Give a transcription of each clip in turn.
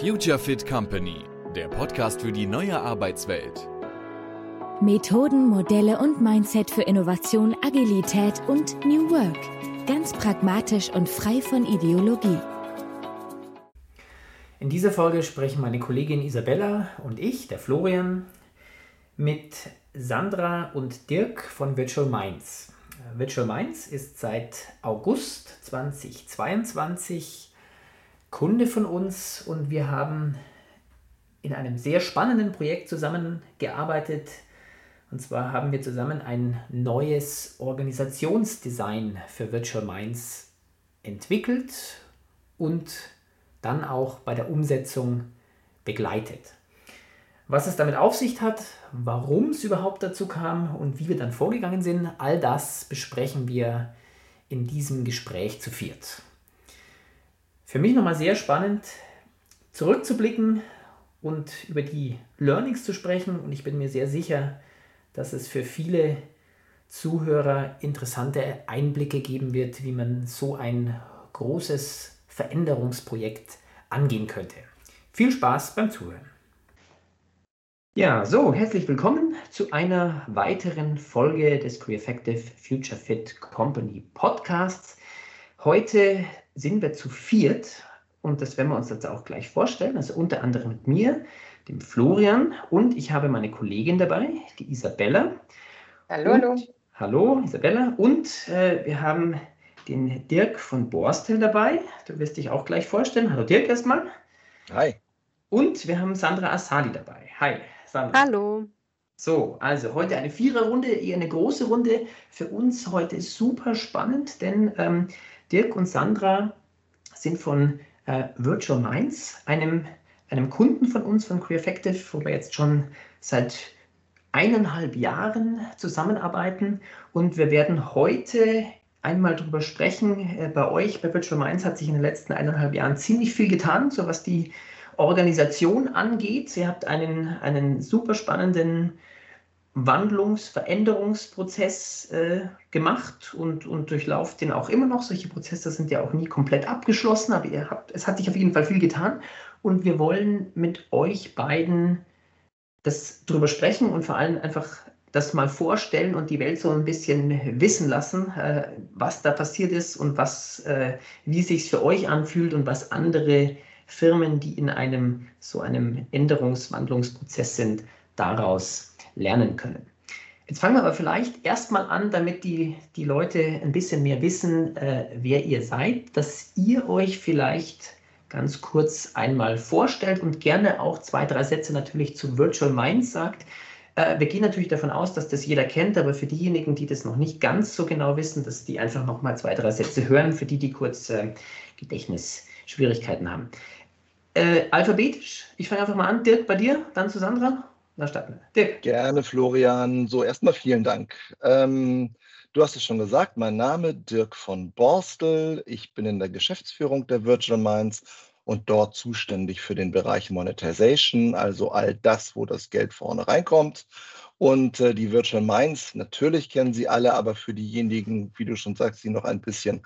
Future Fit Company, der Podcast für die neue Arbeitswelt. Methoden, Modelle und Mindset für Innovation, Agilität und New Work. Ganz pragmatisch und frei von Ideologie. In dieser Folge sprechen meine Kollegin Isabella und ich, der Florian, mit Sandra und Dirk von Virtual Minds. Virtual Minds ist seit August 2022 Kunde von uns und wir haben in einem sehr spannenden Projekt zusammengearbeitet. Und zwar haben wir zusammen ein neues Organisationsdesign für Virtual Minds entwickelt und dann auch bei der Umsetzung begleitet. Was es damit auf sich hat, warum es überhaupt dazu kam und wie wir dann vorgegangen sind, all das besprechen wir in diesem Gespräch zu viert. Für mich nochmal sehr spannend, zurückzublicken und über die Learnings zu sprechen. Und ich bin mir sehr sicher, dass es für viele Zuhörer interessante Einblicke geben wird, wie man so ein großes Veränderungsprojekt angehen könnte. Viel Spaß beim Zuhören. Ja, so, herzlich willkommen zu einer weiteren Folge des Creeffective Future Fit Company Podcasts. Heute sind wir zu viert und das werden wir uns jetzt auch gleich vorstellen. Also unter anderem mit mir, dem Florian und ich habe meine Kollegin dabei, die Isabella. Hallo, und, hallo. Hallo, Isabella. Und äh, wir haben den Dirk von Borstel dabei. Du wirst dich auch gleich vorstellen. Hallo Dirk erstmal. Hi. Und wir haben Sandra Asali dabei. Hi. Sandra. Hallo. So, also heute eine Viererrunde, eher eine große Runde. Für uns heute super spannend, denn ähm, Dirk und Sandra sind von äh, Virtual Minds, einem, einem Kunden von uns, von Creeffective, wo wir jetzt schon seit eineinhalb Jahren zusammenarbeiten. Und wir werden heute einmal darüber sprechen. Äh, bei euch, bei Virtual Minds, hat sich in den letzten eineinhalb Jahren ziemlich viel getan, so was die Organisation angeht. Sie habt einen, einen super spannenden Wandlungs-, Veränderungsprozess äh, gemacht und, und durchlauft den auch immer noch. Solche Prozesse sind ja auch nie komplett abgeschlossen, aber ihr habt, es hat sich auf jeden Fall viel getan. Und wir wollen mit euch beiden das drüber sprechen und vor allem einfach das mal vorstellen und die Welt so ein bisschen wissen lassen, äh, was da passiert ist und was, äh, wie sich für euch anfühlt und was andere Firmen, die in einem so einem Änderungswandlungsprozess sind, daraus lernen können. Jetzt fangen wir aber vielleicht erstmal an, damit die, die Leute ein bisschen mehr wissen, äh, wer ihr seid, dass ihr euch vielleicht ganz kurz einmal vorstellt und gerne auch zwei, drei Sätze natürlich zu Virtual Minds sagt. Äh, wir gehen natürlich davon aus, dass das jeder kennt, aber für diejenigen, die das noch nicht ganz so genau wissen, dass die einfach noch mal zwei, drei Sätze hören, für die, die kurz äh, Gedächtnisschwierigkeiten haben. Äh, alphabetisch. Ich fange einfach mal an. Dirk, bei dir, dann zu Sandra. Dann starten wir. Dirk. Gerne, Florian. So, erstmal vielen Dank. Ähm, du hast es schon gesagt, mein Name Dirk von Borstel. Ich bin in der Geschäftsführung der Virtual Minds und dort zuständig für den Bereich Monetization, also all das, wo das Geld vorne reinkommt. Und äh, die Virtual Minds, natürlich kennen Sie alle, aber für diejenigen, wie du schon sagst, die noch ein bisschen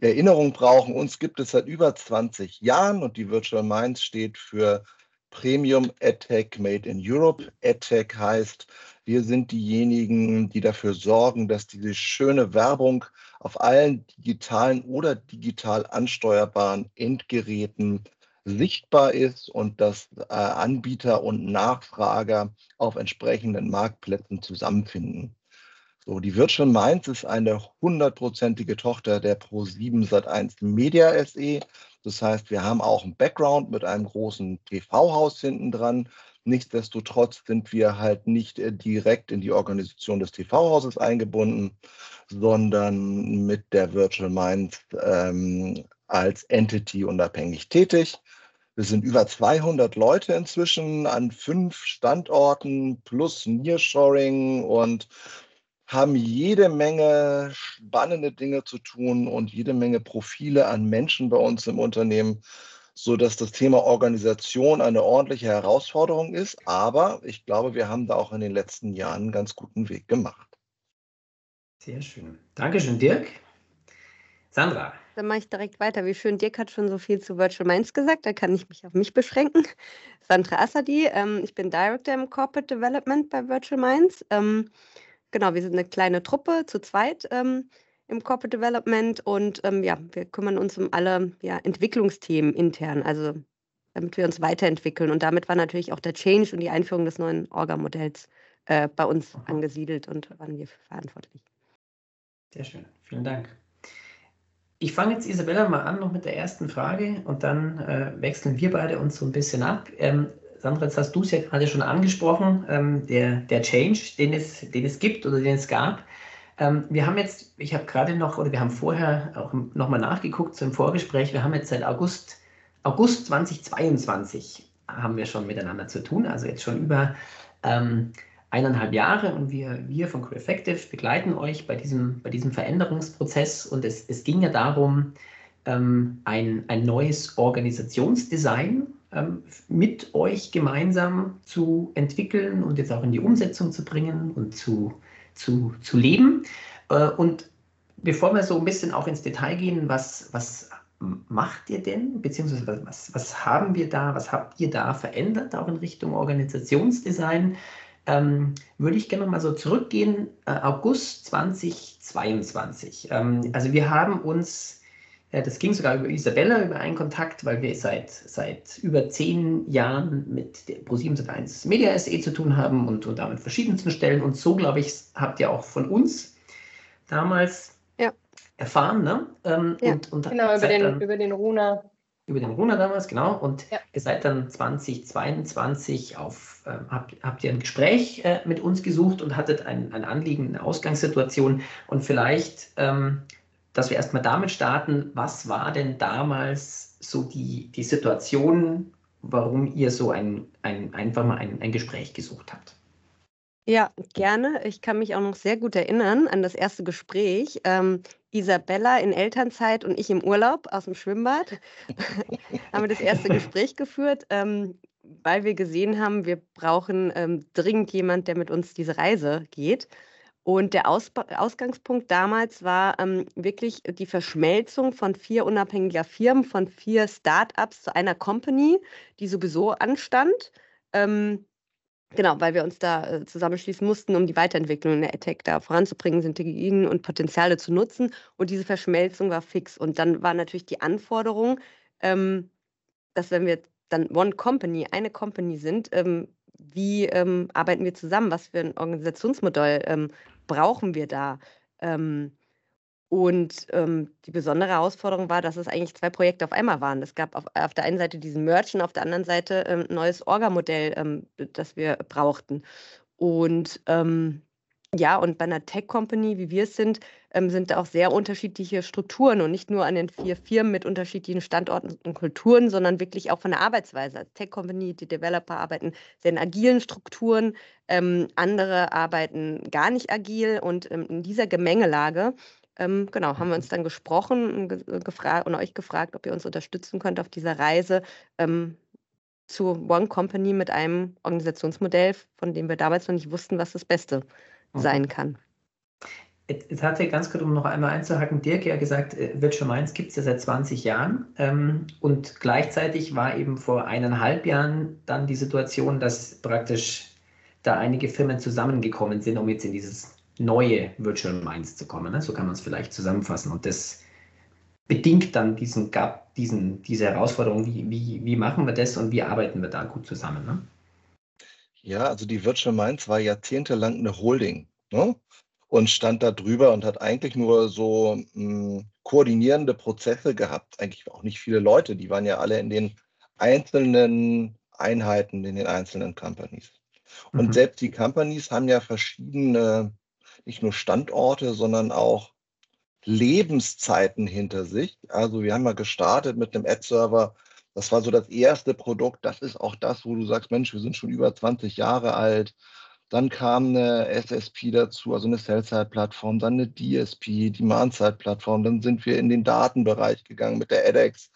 Erinnerung brauchen, uns gibt es seit über 20 Jahren und die Virtual Minds steht für Premium AdTech Made in Europe. AdTech heißt, wir sind diejenigen, die dafür sorgen, dass diese schöne Werbung auf allen digitalen oder digital ansteuerbaren Endgeräten sichtbar ist und dass äh, Anbieter und Nachfrager auf entsprechenden Marktplätzen zusammenfinden. So, die Virtual Minds ist eine hundertprozentige Tochter der Pro7 Sat1 Media SE. Das heißt, wir haben auch einen Background mit einem großen TV-Haus hinten dran. Nichtsdestotrotz sind wir halt nicht äh, direkt in die Organisation des TV-Hauses eingebunden, sondern mit der Virtual Minds ähm, als Entity unabhängig tätig. Wir sind über 200 Leute inzwischen an fünf Standorten plus Nearshoring und haben jede Menge spannende Dinge zu tun und jede Menge Profile an Menschen bei uns im Unternehmen, sodass das Thema Organisation eine ordentliche Herausforderung ist. Aber ich glaube, wir haben da auch in den letzten Jahren einen ganz guten Weg gemacht. Sehr schön. Dankeschön, Dirk. Sandra, dann mache ich direkt weiter. Wie schön, Dirk hat schon so viel zu Virtual Minds gesagt, da kann ich mich auf mich beschränken. Sandra Assadi, ähm, ich bin Director im Corporate Development bei Virtual Minds. Ähm, genau, wir sind eine kleine Truppe zu zweit ähm, im Corporate Development und ähm, ja, wir kümmern uns um alle ja, Entwicklungsthemen intern, also damit wir uns weiterentwickeln. Und damit war natürlich auch der Change und die Einführung des neuen Orga-Modells äh, bei uns angesiedelt und waren wir verantwortlich. Sehr schön, vielen Dank. Ich fange jetzt Isabella mal an noch mit der ersten Frage und dann äh, wechseln wir beide uns so ein bisschen ab. Ähm, Sandra, jetzt hast du es ja gerade schon angesprochen, ähm, der, der Change, den es, den es gibt oder den es gab. Ähm, wir haben jetzt, ich habe gerade noch, oder wir haben vorher auch nochmal nachgeguckt zum Vorgespräch, wir haben jetzt seit August, August 2022 haben wir schon miteinander zu tun, also jetzt schon über ähm, eineinhalb Jahre. Und wir, wir von CreEffective begleiten euch bei diesem, bei diesem Veränderungsprozess. Und es, es ging ja darum, ähm, ein, ein neues Organisationsdesign mit euch gemeinsam zu entwickeln und jetzt auch in die Umsetzung zu bringen und zu, zu, zu leben. Äh, und bevor wir so ein bisschen auch ins Detail gehen, was, was macht ihr denn, beziehungsweise was, was haben wir da, was habt ihr da verändert, auch in Richtung Organisationsdesign? ähm, würde ich gerne mal so zurückgehen, äh, August 2022. Ähm, also wir haben uns, äh, das ging sogar über Isabella, über einen Kontakt, weil wir seit, seit über zehn Jahren mit der Pro7 Media SE zu tun haben und, und damit verschiedensten Stellen. Und so, glaube ich, habt ihr auch von uns damals ja. erfahren. Ne? Ähm, ja, und, und genau, über den, dann, über den Runa über den Runa damals, genau. Und ja. ihr seid dann 2022 auf, äh, habt, habt ihr ein Gespräch äh, mit uns gesucht und hattet ein, ein Anliegen, eine Ausgangssituation. Und vielleicht, ähm, dass wir erstmal damit starten, was war denn damals so die, die Situation, warum ihr so ein, ein, einfach mal ein, ein Gespräch gesucht habt? Ja, gerne. Ich kann mich auch noch sehr gut erinnern an das erste Gespräch. Ähm, Isabella in Elternzeit und ich im Urlaub aus dem Schwimmbad haben wir das erste Gespräch geführt, ähm, weil wir gesehen haben, wir brauchen ähm, dringend jemand, der mit uns diese Reise geht. Und der Aus Ausgangspunkt damals war ähm, wirklich die Verschmelzung von vier unabhängiger Firmen, von vier Startups zu einer Company, die sowieso anstand. Ähm, Genau, weil wir uns da äh, zusammenschließen mussten, um die Weiterentwicklung der AdTech da voranzubringen, Synergien und Potenziale zu nutzen. Und diese Verschmelzung war fix. Und dann war natürlich die Anforderung, ähm, dass wenn wir dann One Company, eine Company sind, ähm, wie ähm, arbeiten wir zusammen? Was für ein Organisationsmodell ähm, brauchen wir da? Ähm, und ähm, die besondere Herausforderung war, dass es eigentlich zwei Projekte auf einmal waren. Es gab auf, auf der einen Seite diesen Merchant, auf der anderen Seite ähm, ein neues Orga-Modell, ähm, das wir brauchten. Und ähm, ja, und bei einer Tech-Company, wie wir es sind, ähm, sind da auch sehr unterschiedliche Strukturen und nicht nur an den vier Firmen mit unterschiedlichen Standorten und Kulturen, sondern wirklich auch von der Arbeitsweise. Als Tech-Company, die Developer arbeiten sehr in agilen Strukturen, ähm, andere arbeiten gar nicht agil und ähm, in dieser Gemengelage ähm, genau, haben wir uns dann gesprochen und, ge äh, gefragt, und euch gefragt, ob ihr uns unterstützen könnt auf dieser Reise ähm, zu One Company mit einem Organisationsmodell, von dem wir damals noch nicht wussten, was das Beste mhm. Sein kann. Jetzt hat er ganz kurz, um noch einmal einzuhaken, Dirk ja gesagt, äh, Virtual Minds gibt es ja seit 20 Jahren. Ähm, und gleichzeitig war eben vor eineinhalb Jahren dann die Situation, dass praktisch da einige Firmen zusammengekommen sind, um jetzt in dieses neue Virtual Minds zu kommen. Ne? So kann man es vielleicht zusammenfassen. Und das bedingt dann diesen Gap, diesen, diese Herausforderung, wie, wie, wie machen wir das und wie arbeiten wir da gut zusammen. Ne? Ja, also die Virtual Minds war jahrzehntelang eine Holding ne? und stand da drüber und hat eigentlich nur so mh, hm, koordinierende Prozesse gehabt. Eigentlich auch nicht viele Leute, die waren ja alle in den einzelnen Einheiten, in den einzelnen Companies. Und mhm. selbst die Companies haben ja verschiedene nicht nur Standorte, sondern auch Lebenszeiten hinter sich. Also wir haben mal gestartet mit einem Ad-Server. Das war so das erste Produkt. Das ist auch das, wo du sagst, Mensch, wir sind schon über 20 Jahre alt. Dann kam eine SSP dazu, also eine Sell-Side-Plattform, dann eine DSP, Demand-Side-Plattform. Dann sind wir in den Datenbereich gegangen mit der edX.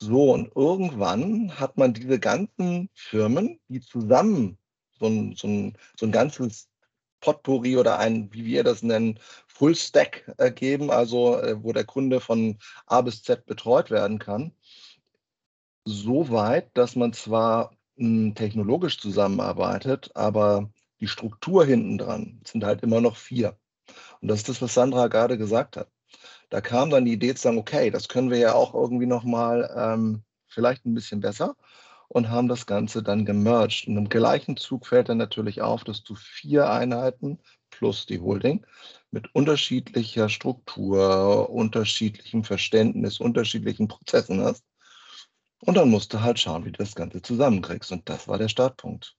So, und irgendwann hat man diese ganzen Firmen, die zusammen so ein, so ein, so ein ganzes Potpourri oder ein, wie wir das nennen, Full Stack äh, geben, also äh, wo der Kunde von A bis Z betreut werden kann. So weit, dass man zwar hm, technologisch zusammenarbeitet, aber die Struktur hinten dran sind halt immer noch vier. Und das ist das, was Sandra gerade gesagt hat. Da kam dann die Idee zu sagen, okay, das können wir ja auch irgendwie nochmal ähm, vielleicht ein bisschen besser und haben das Ganze dann gemerged. Und im gleichen Zug fällt dann natürlich auf, dass du vier Einheiten plus die Holding mit unterschiedlicher Struktur, unterschiedlichem Verständnis, unterschiedlichen Prozessen hast. Und dann musst du halt schauen, wie du das Ganze zusammenkriegst. Und das war der Startpunkt.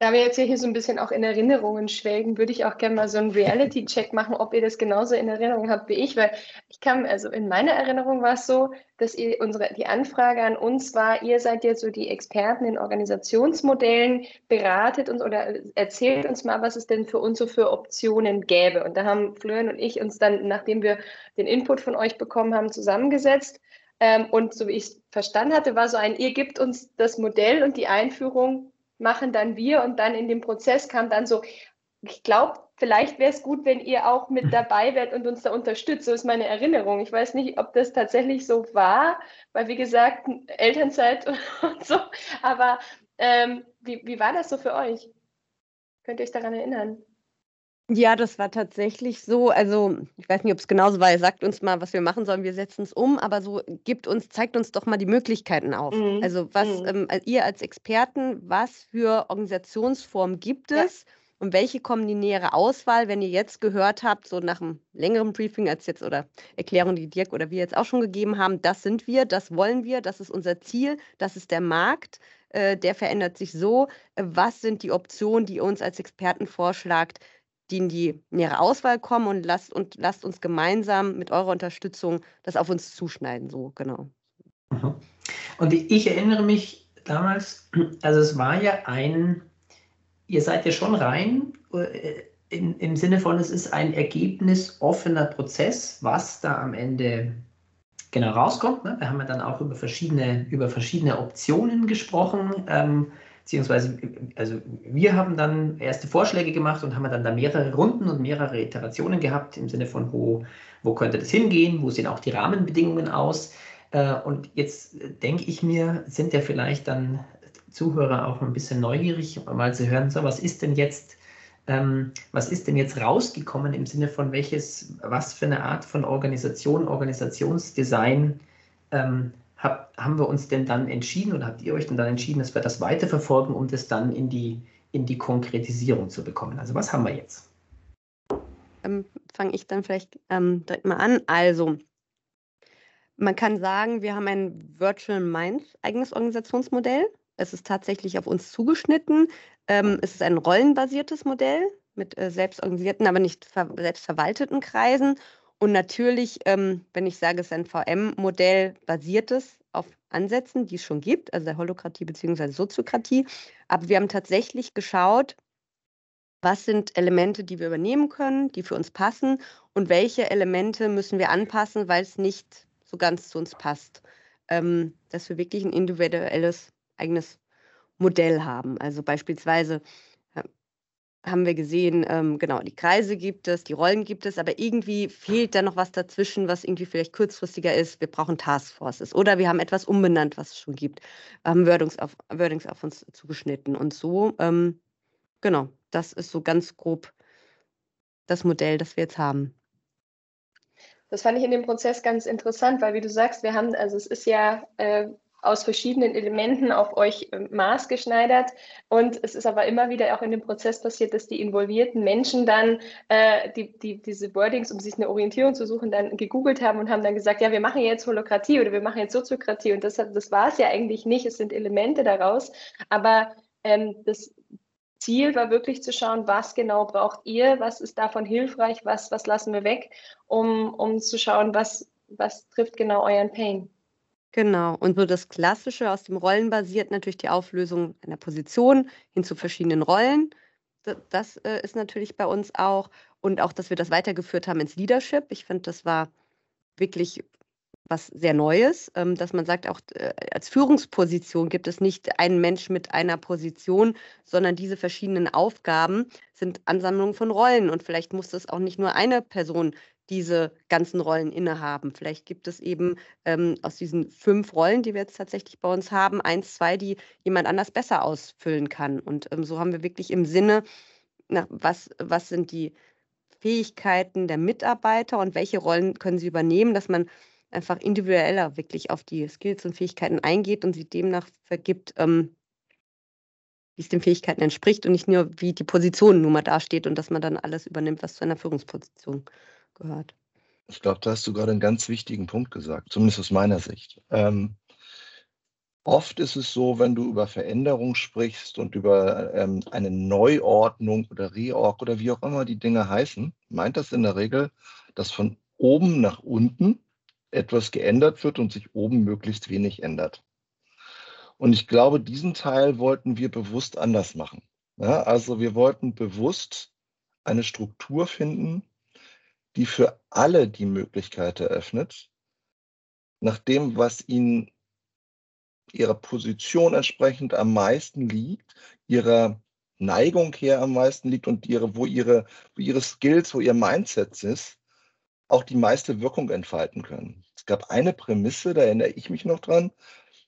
Da wir jetzt hier so ein bisschen auch in Erinnerungen schwelgen, würde ich auch gerne mal so einen Reality-Check machen, ob ihr das genauso in Erinnerung habt wie ich, weil ich kann, also in meiner Erinnerung war es so, dass ihr unsere, die Anfrage an uns war, ihr seid jetzt so die Experten in Organisationsmodellen, beratet uns oder erzählt uns mal, was es denn für uns so für Optionen gäbe. Und da haben Florian und ich uns dann, nachdem wir den Input von euch bekommen haben, zusammengesetzt. Ähm, und so wie ich es verstanden hatte, war so ein, ihr gebt uns das Modell und die Einführung machen dann wir und dann in dem Prozess kam dann so, ich glaube, vielleicht wäre es gut, wenn ihr auch mit dabei wärt und uns da unterstützt. So ist meine Erinnerung. Ich weiß nicht, ob das tatsächlich so war, weil wie gesagt, Elternzeit und so. Aber ähm, wie, wie war das so für euch? Könnt ihr euch daran erinnern? Ja, das war tatsächlich so. Also, ich weiß nicht, ob es genauso war. Er sagt uns mal, was wir machen sollen. Wir setzen es um, aber so gibt uns, zeigt uns doch mal die Möglichkeiten auf. Mhm. Also, was mhm. ähm, ihr als Experten, was für Organisationsformen gibt es ja. und welche kommen die nähere Auswahl, wenn ihr jetzt gehört habt, so nach einem längeren Briefing als jetzt oder Erklärung, die Dirk oder wir jetzt auch schon gegeben haben, das sind wir, das wollen wir, das ist unser Ziel, das ist der Markt äh, der verändert sich so. Was sind die Optionen, die ihr uns als Experten vorschlagt? Die in die nähere Auswahl kommen und lasst, und lasst uns gemeinsam mit eurer Unterstützung das auf uns zuschneiden. So, genau. Mhm. Und ich erinnere mich damals, also es war ja ein, ihr seid ja schon rein, äh, in, im Sinne von, es ist ein ergebnisoffener Prozess, was da am Ende genau rauskommt. Ne? Wir haben ja dann auch über verschiedene, über verschiedene Optionen gesprochen. Ähm, beziehungsweise also wir haben dann erste Vorschläge gemacht und haben dann da mehrere Runden und mehrere Iterationen gehabt im Sinne von, wo, wo könnte das hingehen, wo sehen auch die Rahmenbedingungen aus. Äh, und jetzt denke ich mir, sind ja vielleicht dann Zuhörer auch ein bisschen neugierig, mal zu hören, so was ist denn jetzt, ähm, was ist denn jetzt rausgekommen im Sinne von welches, was für eine Art von Organisation, Organisationsdesign ähm, hab, haben wir uns denn dann entschieden oder habt ihr euch denn dann entschieden, dass wir das weiterverfolgen, um das dann in die, in die Konkretisierung zu bekommen? Also was haben wir jetzt? Ähm, Fange ich dann vielleicht ähm, direkt mal an. Also, man kann sagen, wir haben ein Virtual Minds eigenes Organisationsmodell. Es ist tatsächlich auf uns zugeschnitten. Ähm, es ist ein rollenbasiertes Modell mit äh, selbstorganisierten, aber nicht ver selbstverwalteten Kreisen und natürlich, ähm, wenn ich sage, es ist ein VM-Modell, basiert es auf Ansätzen, die es schon gibt, also der Holokratie bzw. Soziokratie. Aber wir haben tatsächlich geschaut, was sind Elemente, die wir übernehmen können, die für uns passen und welche Elemente müssen wir anpassen, weil es nicht so ganz zu uns passt. Ähm, dass wir wirklich ein individuelles eigenes Modell haben. Also beispielsweise haben wir gesehen, ähm, genau, die Kreise gibt es, die Rollen gibt es, aber irgendwie fehlt da noch was dazwischen, was irgendwie vielleicht kurzfristiger ist. Wir brauchen Taskforces oder wir haben etwas umbenannt, was es schon gibt, haben Wordings auf, Wordings auf uns zugeschnitten und so. Ähm, genau, das ist so ganz grob das Modell, das wir jetzt haben. Das fand ich in dem Prozess ganz interessant, weil wie du sagst, wir haben, also es ist ja äh, aus verschiedenen Elementen auf euch äh, maßgeschneidert. Und es ist aber immer wieder auch in dem Prozess passiert, dass die involvierten Menschen dann äh, die, die, diese Wordings, um sich eine Orientierung zu suchen, dann gegoogelt haben und haben dann gesagt, ja, wir machen jetzt Holokratie oder wir machen jetzt Soziokratie. Und das, das war es ja eigentlich nicht. Es sind Elemente daraus. Aber ähm, das Ziel war wirklich zu schauen, was genau braucht ihr, was ist davon hilfreich, was, was lassen wir weg, um, um zu schauen, was, was trifft genau euren Pain. Genau. Und so das Klassische aus dem Rollenbasiert natürlich die Auflösung einer Position hin zu verschiedenen Rollen. Das äh, ist natürlich bei uns auch. Und auch, dass wir das weitergeführt haben ins Leadership. Ich finde, das war wirklich was sehr Neues, ähm, dass man sagt, auch äh, als Führungsposition gibt es nicht einen Mensch mit einer Position, sondern diese verschiedenen Aufgaben sind Ansammlungen von Rollen. Und vielleicht muss das auch nicht nur eine Person diese ganzen Rollen innehaben. Vielleicht gibt es eben ähm, aus diesen fünf Rollen, die wir jetzt tatsächlich bei uns haben, eins, zwei, die jemand anders besser ausfüllen kann. Und ähm, so haben wir wirklich im Sinne, na, was, was sind die Fähigkeiten der Mitarbeiter und welche Rollen können sie übernehmen, dass man einfach individueller wirklich auf die Skills und Fähigkeiten eingeht und sie demnach vergibt, ähm, wie es den Fähigkeiten entspricht und nicht nur, wie die Position nun mal dasteht und dass man dann alles übernimmt, was zu einer Führungsposition gehört. Ich glaube, da hast du gerade einen ganz wichtigen Punkt gesagt, zumindest aus meiner Sicht. Ähm, oft ist es so, wenn du über Veränderung sprichst und über ähm, eine Neuordnung oder Reorg oder wie auch immer die Dinge heißen, meint das in der Regel, dass von oben nach unten etwas geändert wird und sich oben möglichst wenig ändert. Und ich glaube, diesen Teil wollten wir bewusst anders machen. Ja, also wir wollten bewusst eine Struktur finden, die für alle die Möglichkeit eröffnet, nach dem, was ihnen ihrer Position entsprechend am meisten liegt, ihrer Neigung her am meisten liegt und ihre, wo, ihre, wo ihre Skills, wo ihr Mindset ist, auch die meiste Wirkung entfalten können. Es gab eine Prämisse, da erinnere ich mich noch dran,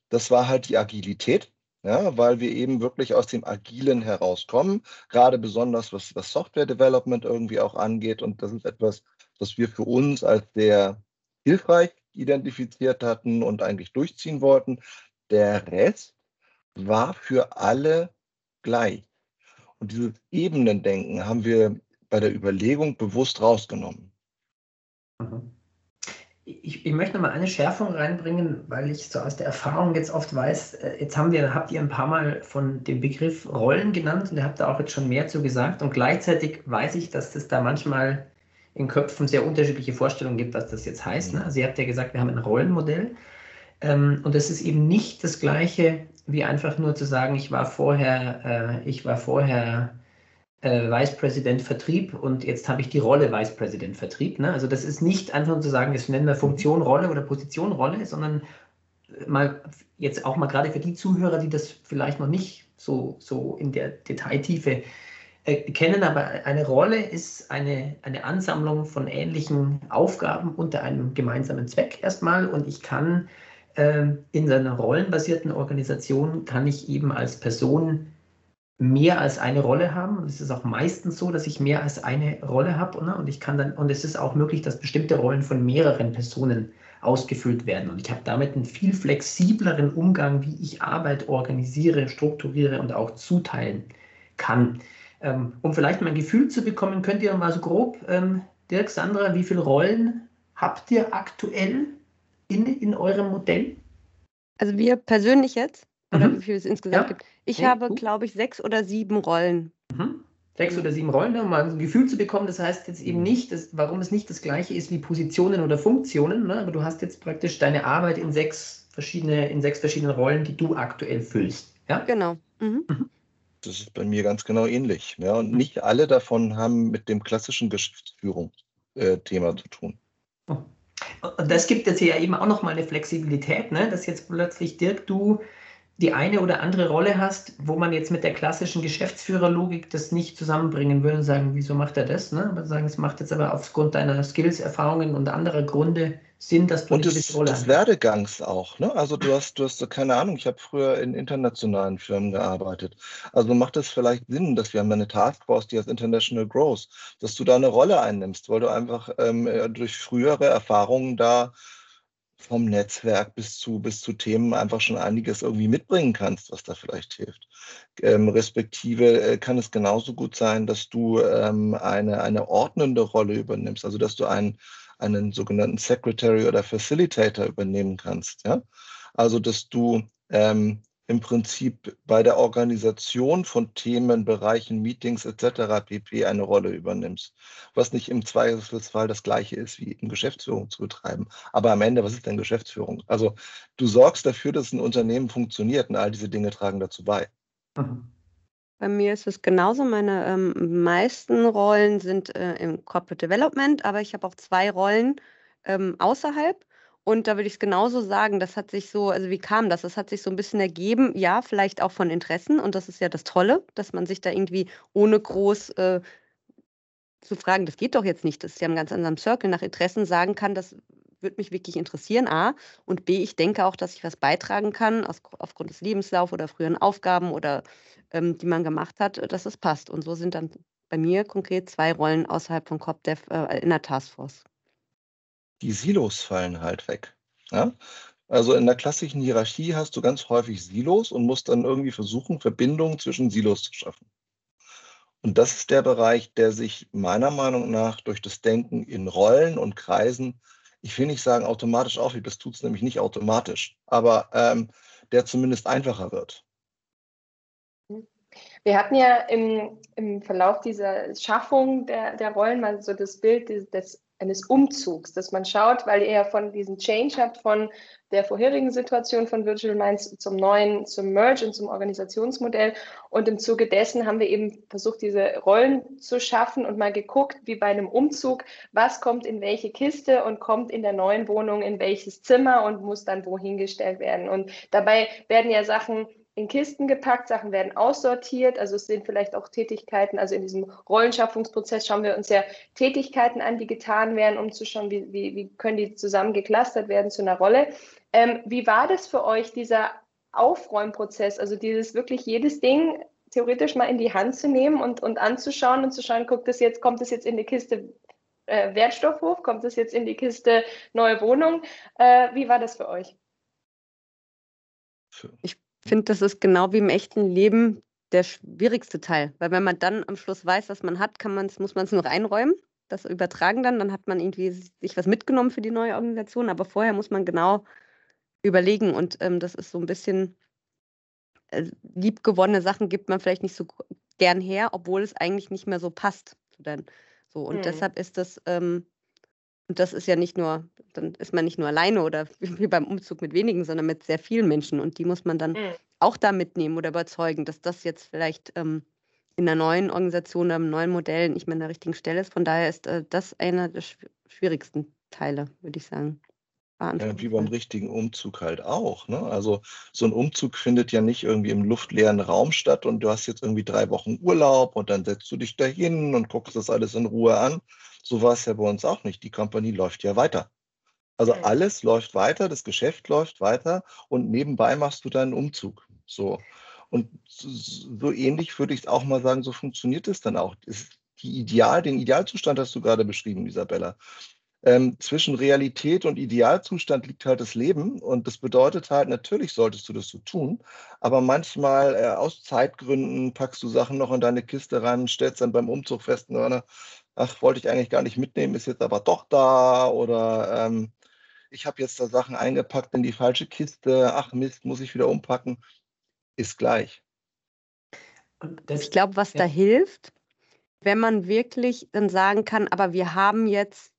das war halt die Agilität, ja, weil wir eben wirklich aus dem Agilen herauskommen, gerade besonders was, was Software Development irgendwie auch angeht. Und das ist etwas, das wir für uns als sehr hilfreich identifiziert hatten und eigentlich durchziehen wollten. Der Rest war für alle gleich. Und dieses Ebenendenken haben wir bei der Überlegung bewusst rausgenommen. Mhm. Ich, ich, möchte noch mal eine Schärfung reinbringen, weil ich so aus der Erfahrung jetzt oft weiß, äh, jetzt haben wir, habt ihr ein paar Mal von dem Begriff Rollen genannt und ihr habt da auch jetzt schon mehr zu gesagt und gleichzeitig weiß ich, dass das da manchmal in Köpfen sehr unterschiedliche Vorstellungen gibt, was das jetzt heißt. Ne? Also ihr habt ja gesagt, wir haben ein Rollenmodell. Ähm, und das ist eben nicht das Gleiche, wie einfach nur zu sagen, ich war vorher, äh, ich war vorher äh, Vice President Vertrieb und jetzt habe ich die Rolle Vice President Vertrieb. Ne? Also das ist nicht einfach nur zu sagen, das nennen wir Funktion Rolle oder Position Rolle, sondern mal jetzt auch mal gerade für die Zuhörer, die das vielleicht noch nicht so, so in der Detailtiefe äh, kennen, aber eine Rolle ist eine, eine Ansammlung von ähnlichen Aufgaben unter einem gemeinsamen Zweck erstmal und ich kann äh, in seiner rollenbasierten Organisation kann ich eben als Person mehr als eine Rolle haben. Und es ist auch meistens so, dass ich mehr als eine Rolle habe. Ne? Und ich kann dann, und es ist auch möglich, dass bestimmte Rollen von mehreren Personen ausgefüllt werden. Und ich habe damit einen viel flexibleren Umgang, wie ich Arbeit organisiere, strukturiere und auch zuteilen kann. Ähm, um vielleicht mal ein Gefühl zu bekommen, könnt ihr mal so grob, ähm, Dirk, Sandra, wie viele Rollen habt ihr aktuell in, in eurem Modell? Also wir persönlich jetzt? Oder mhm. wie viel es insgesamt ja. gibt? Ich ja, habe, glaube ich, sechs oder sieben Rollen. Mhm. Sechs oder sieben Rollen, um mal ein Gefühl zu bekommen. Das heißt jetzt eben nicht, dass, warum es nicht das gleiche ist wie Positionen oder Funktionen, ne? aber du hast jetzt praktisch deine Arbeit in sechs verschiedene, in sechs verschiedenen Rollen, die du aktuell füllst. Ja? Genau. Mhm. Mhm. Das ist bei mir ganz genau ähnlich. Ja, und nicht alle davon haben mit dem klassischen Geschäftsführungsthema äh, zu tun. Oh. Und das gibt jetzt ja eben auch nochmal eine Flexibilität, ne? dass jetzt plötzlich, Dirk, du die eine oder andere Rolle hast, wo man jetzt mit der klassischen Geschäftsführerlogik das nicht zusammenbringen würde und sagen, wieso macht er das? Ne? Aber sagen, es macht jetzt aber aufgrund deiner Skills, Erfahrungen und anderer Gründe Sinn, dass du und diese Rolle des Werdegangs auch. Ne? Also du hast, du hast keine Ahnung, ich habe früher in internationalen Firmen gearbeitet. Also macht es vielleicht Sinn, dass wir haben eine Taskforce, die heißt International Growth, dass du da eine Rolle einnimmst, weil du einfach ähm, durch frühere Erfahrungen da vom Netzwerk bis zu, bis zu Themen einfach schon einiges irgendwie mitbringen kannst, was da vielleicht hilft. Ähm, respektive äh, kann es genauso gut sein, dass du ähm, eine, eine ordnende Rolle übernimmst, also dass du einen, einen sogenannten Secretary oder Facilitator übernehmen kannst. Ja? Also dass du ähm, im Prinzip bei der Organisation von Themen, Bereichen, Meetings etc. pp. eine Rolle übernimmst. Was nicht im Zweifelsfall das gleiche ist, wie in Geschäftsführung zu betreiben. Aber am Ende, was ist denn Geschäftsführung? Also du sorgst dafür, dass ein Unternehmen funktioniert und all diese Dinge tragen dazu bei. Mhm. Bei mir ist es genauso. Meine ähm, meisten Rollen sind äh, im Corporate Development, aber ich habe auch zwei Rollen ähm, außerhalb. Und da würde ich es genauso sagen, das hat sich so, also wie kam das? Das hat sich so ein bisschen ergeben, ja, vielleicht auch von Interessen. Und das ist ja das Tolle, dass man sich da irgendwie ohne groß äh, zu fragen, das geht doch jetzt nicht, das ist ja im ganz anderen Circle nach Interessen sagen kann, das würde mich wirklich interessieren, A. Und B, ich denke auch, dass ich was beitragen kann, aus, aufgrund des Lebenslaufs oder früheren Aufgaben oder ähm, die man gemacht hat, dass es passt. Und so sind dann bei mir konkret zwei Rollen außerhalb von CopDev äh, in der Taskforce. Die Silos fallen halt weg. Ja? Also in der klassischen Hierarchie hast du ganz häufig Silos und musst dann irgendwie versuchen, Verbindungen zwischen Silos zu schaffen. Und das ist der Bereich, der sich meiner Meinung nach durch das Denken in Rollen und Kreisen, ich will nicht sagen automatisch aufhebt, das tut es nämlich nicht automatisch, aber ähm, der zumindest einfacher wird. Wir hatten ja im, im Verlauf dieser Schaffung der, der Rollen mal so das Bild des, des eines Umzugs, dass man schaut, weil ihr ja von diesem Change habt, von der vorherigen Situation von Virtual Minds zum neuen, zum Merge und zum Organisationsmodell. Und im Zuge dessen haben wir eben versucht, diese Rollen zu schaffen und mal geguckt, wie bei einem Umzug, was kommt in welche Kiste und kommt in der neuen Wohnung in welches Zimmer und muss dann wohin gestellt werden. Und dabei werden ja Sachen in Kisten gepackt, Sachen werden aussortiert. Also es sind vielleicht auch Tätigkeiten, also in diesem Rollenschaffungsprozess schauen wir uns ja Tätigkeiten an, die getan werden, um zu schauen, wie, wie, wie können die zusammen geklustert werden zu einer Rolle. Ähm, wie war das für euch, dieser Aufräumprozess, also dieses wirklich jedes Ding theoretisch mal in die Hand zu nehmen und, und anzuschauen und zu schauen, guckt das jetzt, kommt das jetzt in die Kiste äh, Wertstoffhof, kommt das jetzt in die Kiste neue Wohnung? Äh, wie war das für euch? Ich finde, das ist genau wie im echten Leben der schwierigste Teil. Weil wenn man dann am Schluss weiß, was man hat, kann man's, muss man es nur einräumen, das übertragen dann, dann hat man irgendwie sich was mitgenommen für die neue Organisation. Aber vorher muss man genau überlegen und ähm, das ist so ein bisschen äh, liebgewonnene Sachen gibt man vielleicht nicht so gern her, obwohl es eigentlich nicht mehr so passt. So und mhm. deshalb ist das ähm, und das ist ja nicht nur, dann ist man nicht nur alleine oder wie beim Umzug mit wenigen, sondern mit sehr vielen Menschen. Und die muss man dann mhm. auch da mitnehmen oder überzeugen, dass das jetzt vielleicht ähm, in einer neuen Organisation oder einem neuen Modell nicht mehr an der richtigen Stelle ist. Von daher ist äh, das einer der schwierigsten Teile, würde ich sagen. Ja, wie beim richtigen Umzug halt auch. Ne? Also so ein Umzug findet ja nicht irgendwie im luftleeren Raum statt und du hast jetzt irgendwie drei Wochen Urlaub und dann setzt du dich dahin und guckst das alles in Ruhe an, so war es ja bei uns auch nicht. Die Kompanie läuft ja weiter. Also alles läuft weiter, das Geschäft läuft weiter und nebenbei machst du deinen Umzug. So. Und so ähnlich würde ich es auch mal sagen, so funktioniert es dann auch. Die Ideal, den Idealzustand hast du gerade beschrieben, Isabella. Ähm, zwischen Realität und Idealzustand liegt halt das Leben. Und das bedeutet halt, natürlich solltest du das so tun, aber manchmal äh, aus Zeitgründen packst du Sachen noch in deine Kiste rein, stellst dann beim Umzug fest, na, ach, wollte ich eigentlich gar nicht mitnehmen, ist jetzt aber doch da oder ähm, ich habe jetzt da Sachen eingepackt in die falsche Kiste, ach Mist, muss ich wieder umpacken, ist gleich. ich glaube, was ja. da hilft, wenn man wirklich dann sagen kann, aber wir haben jetzt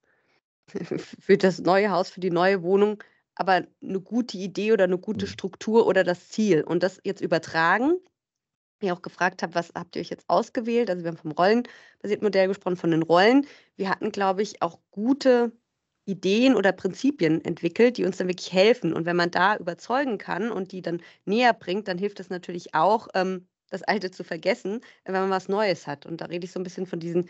für das neue Haus, für die neue Wohnung, aber eine gute Idee oder eine gute mhm. Struktur oder das Ziel und das jetzt übertragen ich auch gefragt habe, was habt ihr euch jetzt ausgewählt? Also wir haben vom rollenbasierten Modell gesprochen, von den Rollen. Wir hatten, glaube ich, auch gute Ideen oder Prinzipien entwickelt, die uns dann wirklich helfen. Und wenn man da überzeugen kann und die dann näher bringt, dann hilft das natürlich auch, ähm, das Alte zu vergessen, wenn man was Neues hat. Und da rede ich so ein bisschen von diesen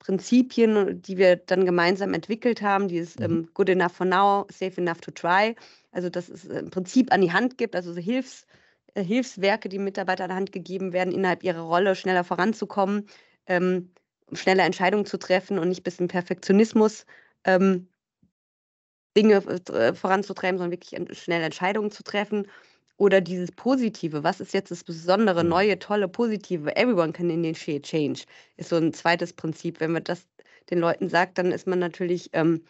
Prinzipien, die wir dann gemeinsam entwickelt haben, dieses mhm. ähm, Good enough for now, safe enough to try. Also dass es im Prinzip an die Hand gibt, also so Hilfs- äh, Hilfswerke, die Mitarbeiter an der Hand gegeben werden, innerhalb ihrer Rolle schneller voranzukommen, ähm, schneller Entscheidungen zu treffen und nicht bis in Perfektionismus ähm, Dinge äh, voranzutreiben, sondern wirklich schnell Entscheidungen zu treffen. Oder dieses Positive, was ist jetzt das besondere, mhm. neue, tolle, positive? Everyone can initiate change, ist so ein zweites Prinzip. Wenn man das den Leuten sagt, dann ist man natürlich, ähm,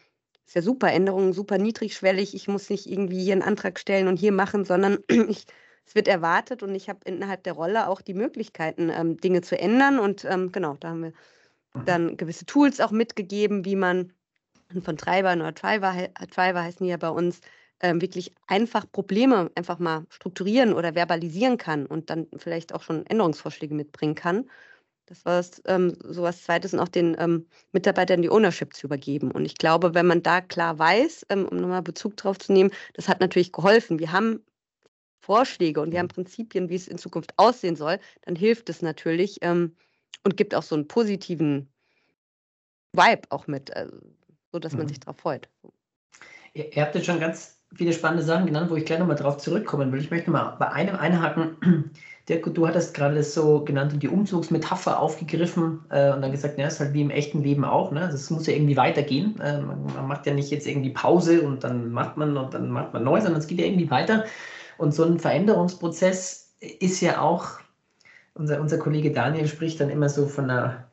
ist ja super, Änderungen super niedrigschwellig. Ich muss nicht irgendwie hier einen Antrag stellen und hier machen, sondern ich es wird erwartet und ich habe innerhalb der Rolle auch die Möglichkeiten, ähm, Dinge zu ändern. Und ähm, genau, da haben wir mhm. dann gewisse Tools auch mitgegeben, wie man von Treibern oder Driver, Driver heißen die ja bei uns, ähm, wirklich einfach Probleme einfach mal strukturieren oder verbalisieren kann und dann vielleicht auch schon Änderungsvorschläge mitbringen kann. Das war ähm, so was Zweites und auch den ähm, Mitarbeitern die Ownership zu übergeben. Und ich glaube, wenn man da klar weiß, ähm, um nochmal Bezug drauf zu nehmen, das hat natürlich geholfen. Wir haben Vorschläge und wir haben Prinzipien, wie es in Zukunft aussehen soll, dann hilft es natürlich ähm, und gibt auch so einen positiven Vibe auch mit, also, so dass man mhm. sich darauf freut. Ihr, ihr habt jetzt schon ganz viele spannende Sachen genannt, wo ich gleich nochmal drauf zurückkommen will. Ich möchte mal bei einem einhaken. Dirk, du hattest gerade das so genannte, die Umzugsmetapher aufgegriffen äh, und dann gesagt, ja, ist halt wie im echten Leben auch. Ne? Das muss ja irgendwie weitergehen. Äh, man, man, macht ja nicht jetzt irgendwie Pause und dann macht man und dann macht man neu, sondern es geht ja irgendwie weiter. Und so ein Veränderungsprozess ist ja auch, unser, unser Kollege Daniel spricht dann immer so von einer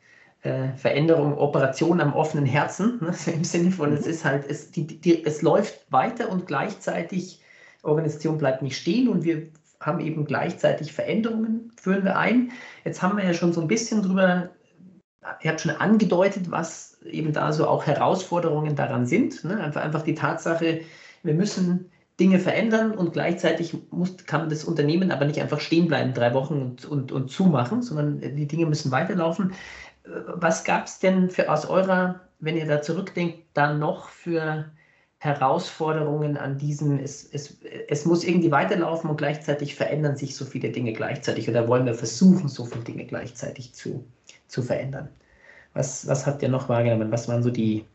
äh, Veränderung, Operation am offenen Herzen, ne? im Sinne von, mhm. es ist halt, es, die, die, es läuft weiter und gleichzeitig Organisation bleibt nicht stehen und wir haben eben gleichzeitig Veränderungen, führen wir ein. Jetzt haben wir ja schon so ein bisschen drüber, ihr habt schon angedeutet, was eben da so auch Herausforderungen daran sind. Ne? Einfach, einfach die Tatsache, wir müssen Dinge verändern und gleichzeitig muss, kann das Unternehmen aber nicht einfach stehen bleiben, drei Wochen und, und, und zumachen, sondern die Dinge müssen weiterlaufen. Was gab es denn für aus eurer, wenn ihr da zurückdenkt, dann noch für Herausforderungen an diesem, es, es, es muss irgendwie weiterlaufen und gleichzeitig verändern sich so viele Dinge gleichzeitig oder wollen wir versuchen, so viele Dinge gleichzeitig zu, zu verändern. Was, was habt ihr noch wahrgenommen? Was waren so die,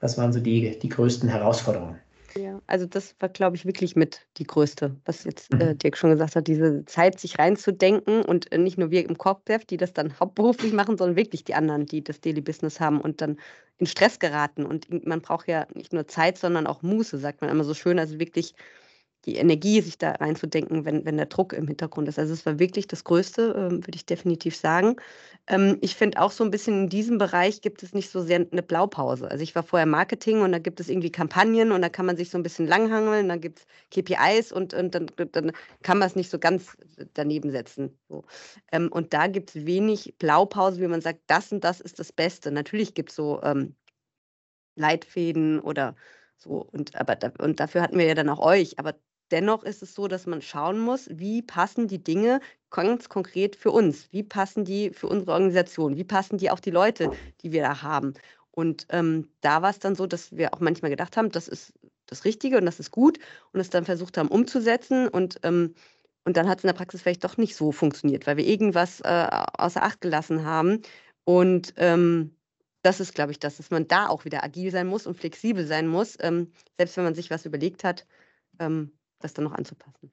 was waren so die, die größten Herausforderungen? Also das war, glaube ich, wirklich mit die größte, was jetzt äh, mhm. Dirk schon gesagt hat, diese Zeit, sich reinzudenken und äh, nicht nur wir im Corpdev, die das dann hauptberuflich machen, sondern wirklich die anderen, die das Daily Business haben und dann in Stress geraten. Und man braucht ja nicht nur Zeit, sondern auch Muße, sagt man immer so schön. Also wirklich die Energie, sich da reinzudenken, wenn, wenn der Druck im Hintergrund ist. Also es war wirklich das Größte, ähm, würde ich definitiv sagen. Ähm, ich finde auch so ein bisschen in diesem Bereich gibt es nicht so sehr eine Blaupause. Also ich war vorher Marketing und da gibt es irgendwie Kampagnen und da kann man sich so ein bisschen langhangeln, dann gibt es KPIs und, und dann, dann kann man es nicht so ganz daneben setzen. So. Ähm, und da gibt es wenig Blaupause, wie man sagt, das und das ist das Beste. Natürlich gibt es so ähm, Leitfäden oder so, und, aber und dafür hatten wir ja dann auch euch. Aber Dennoch ist es so, dass man schauen muss, wie passen die Dinge ganz konkret für uns? Wie passen die für unsere Organisation? Wie passen die auch die Leute, die wir da haben? Und ähm, da war es dann so, dass wir auch manchmal gedacht haben, das ist das Richtige und das ist gut und es dann versucht haben umzusetzen und ähm, und dann hat es in der Praxis vielleicht doch nicht so funktioniert, weil wir irgendwas äh, außer Acht gelassen haben. Und ähm, das ist, glaube ich, das, dass man da auch wieder agil sein muss und flexibel sein muss, ähm, selbst wenn man sich was überlegt hat, ähm, das dann noch anzupassen.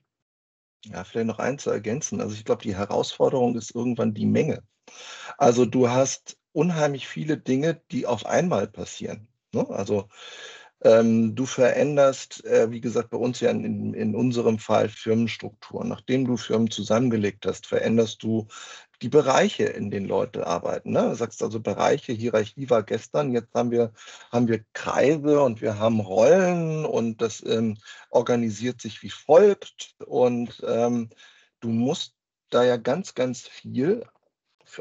Ja, vielleicht noch eins zu ergänzen. Also ich glaube, die Herausforderung ist irgendwann die Menge. Also du hast unheimlich viele Dinge, die auf einmal passieren. Ne? Also ähm, du veränderst, äh, wie gesagt, bei uns ja in, in unserem Fall Firmenstrukturen. Nachdem du Firmen zusammengelegt hast, veränderst du die Bereiche, in denen Leute arbeiten. Ne? Du sagst also Bereiche, Hierarchie war gestern, jetzt haben wir, haben wir Kreise und wir haben Rollen und das ähm, organisiert sich wie folgt. Und ähm, du musst da ja ganz, ganz viel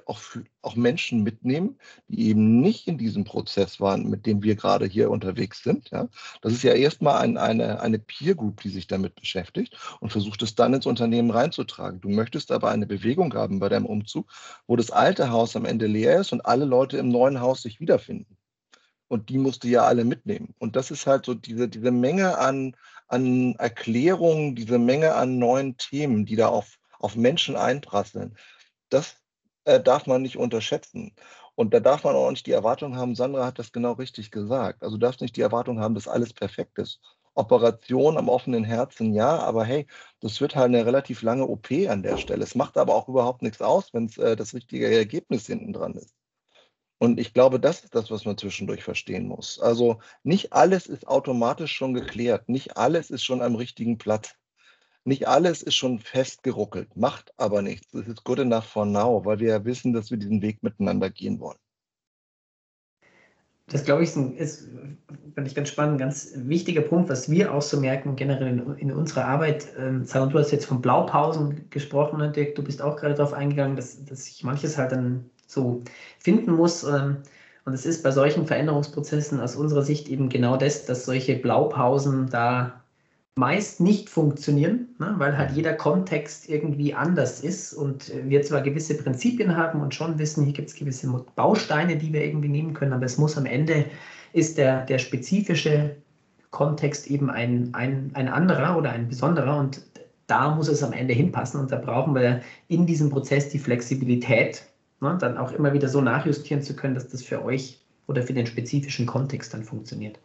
auch, auch Menschen mitnehmen, die eben nicht in diesem Prozess waren, mit dem wir gerade hier unterwegs sind. Ja? Das ist ja erstmal ein, eine, eine Peer Group, die sich damit beschäftigt und versucht es dann ins Unternehmen reinzutragen. Du möchtest aber eine Bewegung haben bei deinem Umzug, wo das alte Haus am Ende leer ist und alle Leute im neuen Haus sich wiederfinden. Und die musst du ja alle mitnehmen. Und das ist halt so diese, diese Menge an, an Erklärungen, diese Menge an neuen Themen, die da auf, auf Menschen einprasseln. Das äh, darf man nicht unterschätzen. Und da darf man auch nicht die Erwartung haben, Sandra hat das genau richtig gesagt. Also du darfst nicht die Erwartung haben, dass alles perfekt ist. Operation am offenen Herzen, ja, aber hey, das wird halt eine relativ lange OP an der Stelle. Es macht aber auch überhaupt nichts aus, wenn es äh, das richtige Ergebnis hinten dran ist. Und ich glaube, das ist das, was man zwischendurch verstehen muss. Also nicht alles ist automatisch schon geklärt, nicht alles ist schon am richtigen Platz. Nicht alles ist schon festgeruckelt, macht aber nichts. Es ist good enough for now, weil wir ja wissen, dass wir diesen Weg miteinander gehen wollen. Das glaube ich ist, ist finde ich ganz spannend, ein ganz wichtiger Punkt, was wir auch so merken generell in, in unserer Arbeit. Ähm, du hast jetzt von Blaupausen gesprochen, ne, Dirk, du bist auch gerade darauf eingegangen, dass, dass sich manches halt dann so finden muss. Ähm, und es ist bei solchen Veränderungsprozessen aus unserer Sicht eben genau das, dass solche Blaupausen da meist nicht funktionieren, ne, weil halt jeder Kontext irgendwie anders ist und wir zwar gewisse Prinzipien haben und schon wissen, hier gibt es gewisse Bausteine, die wir irgendwie nehmen können, aber es muss am Ende, ist der, der spezifische Kontext eben ein, ein, ein anderer oder ein besonderer und da muss es am Ende hinpassen und da brauchen wir in diesem Prozess die Flexibilität, ne, dann auch immer wieder so nachjustieren zu können, dass das für euch oder für den spezifischen Kontext dann funktioniert.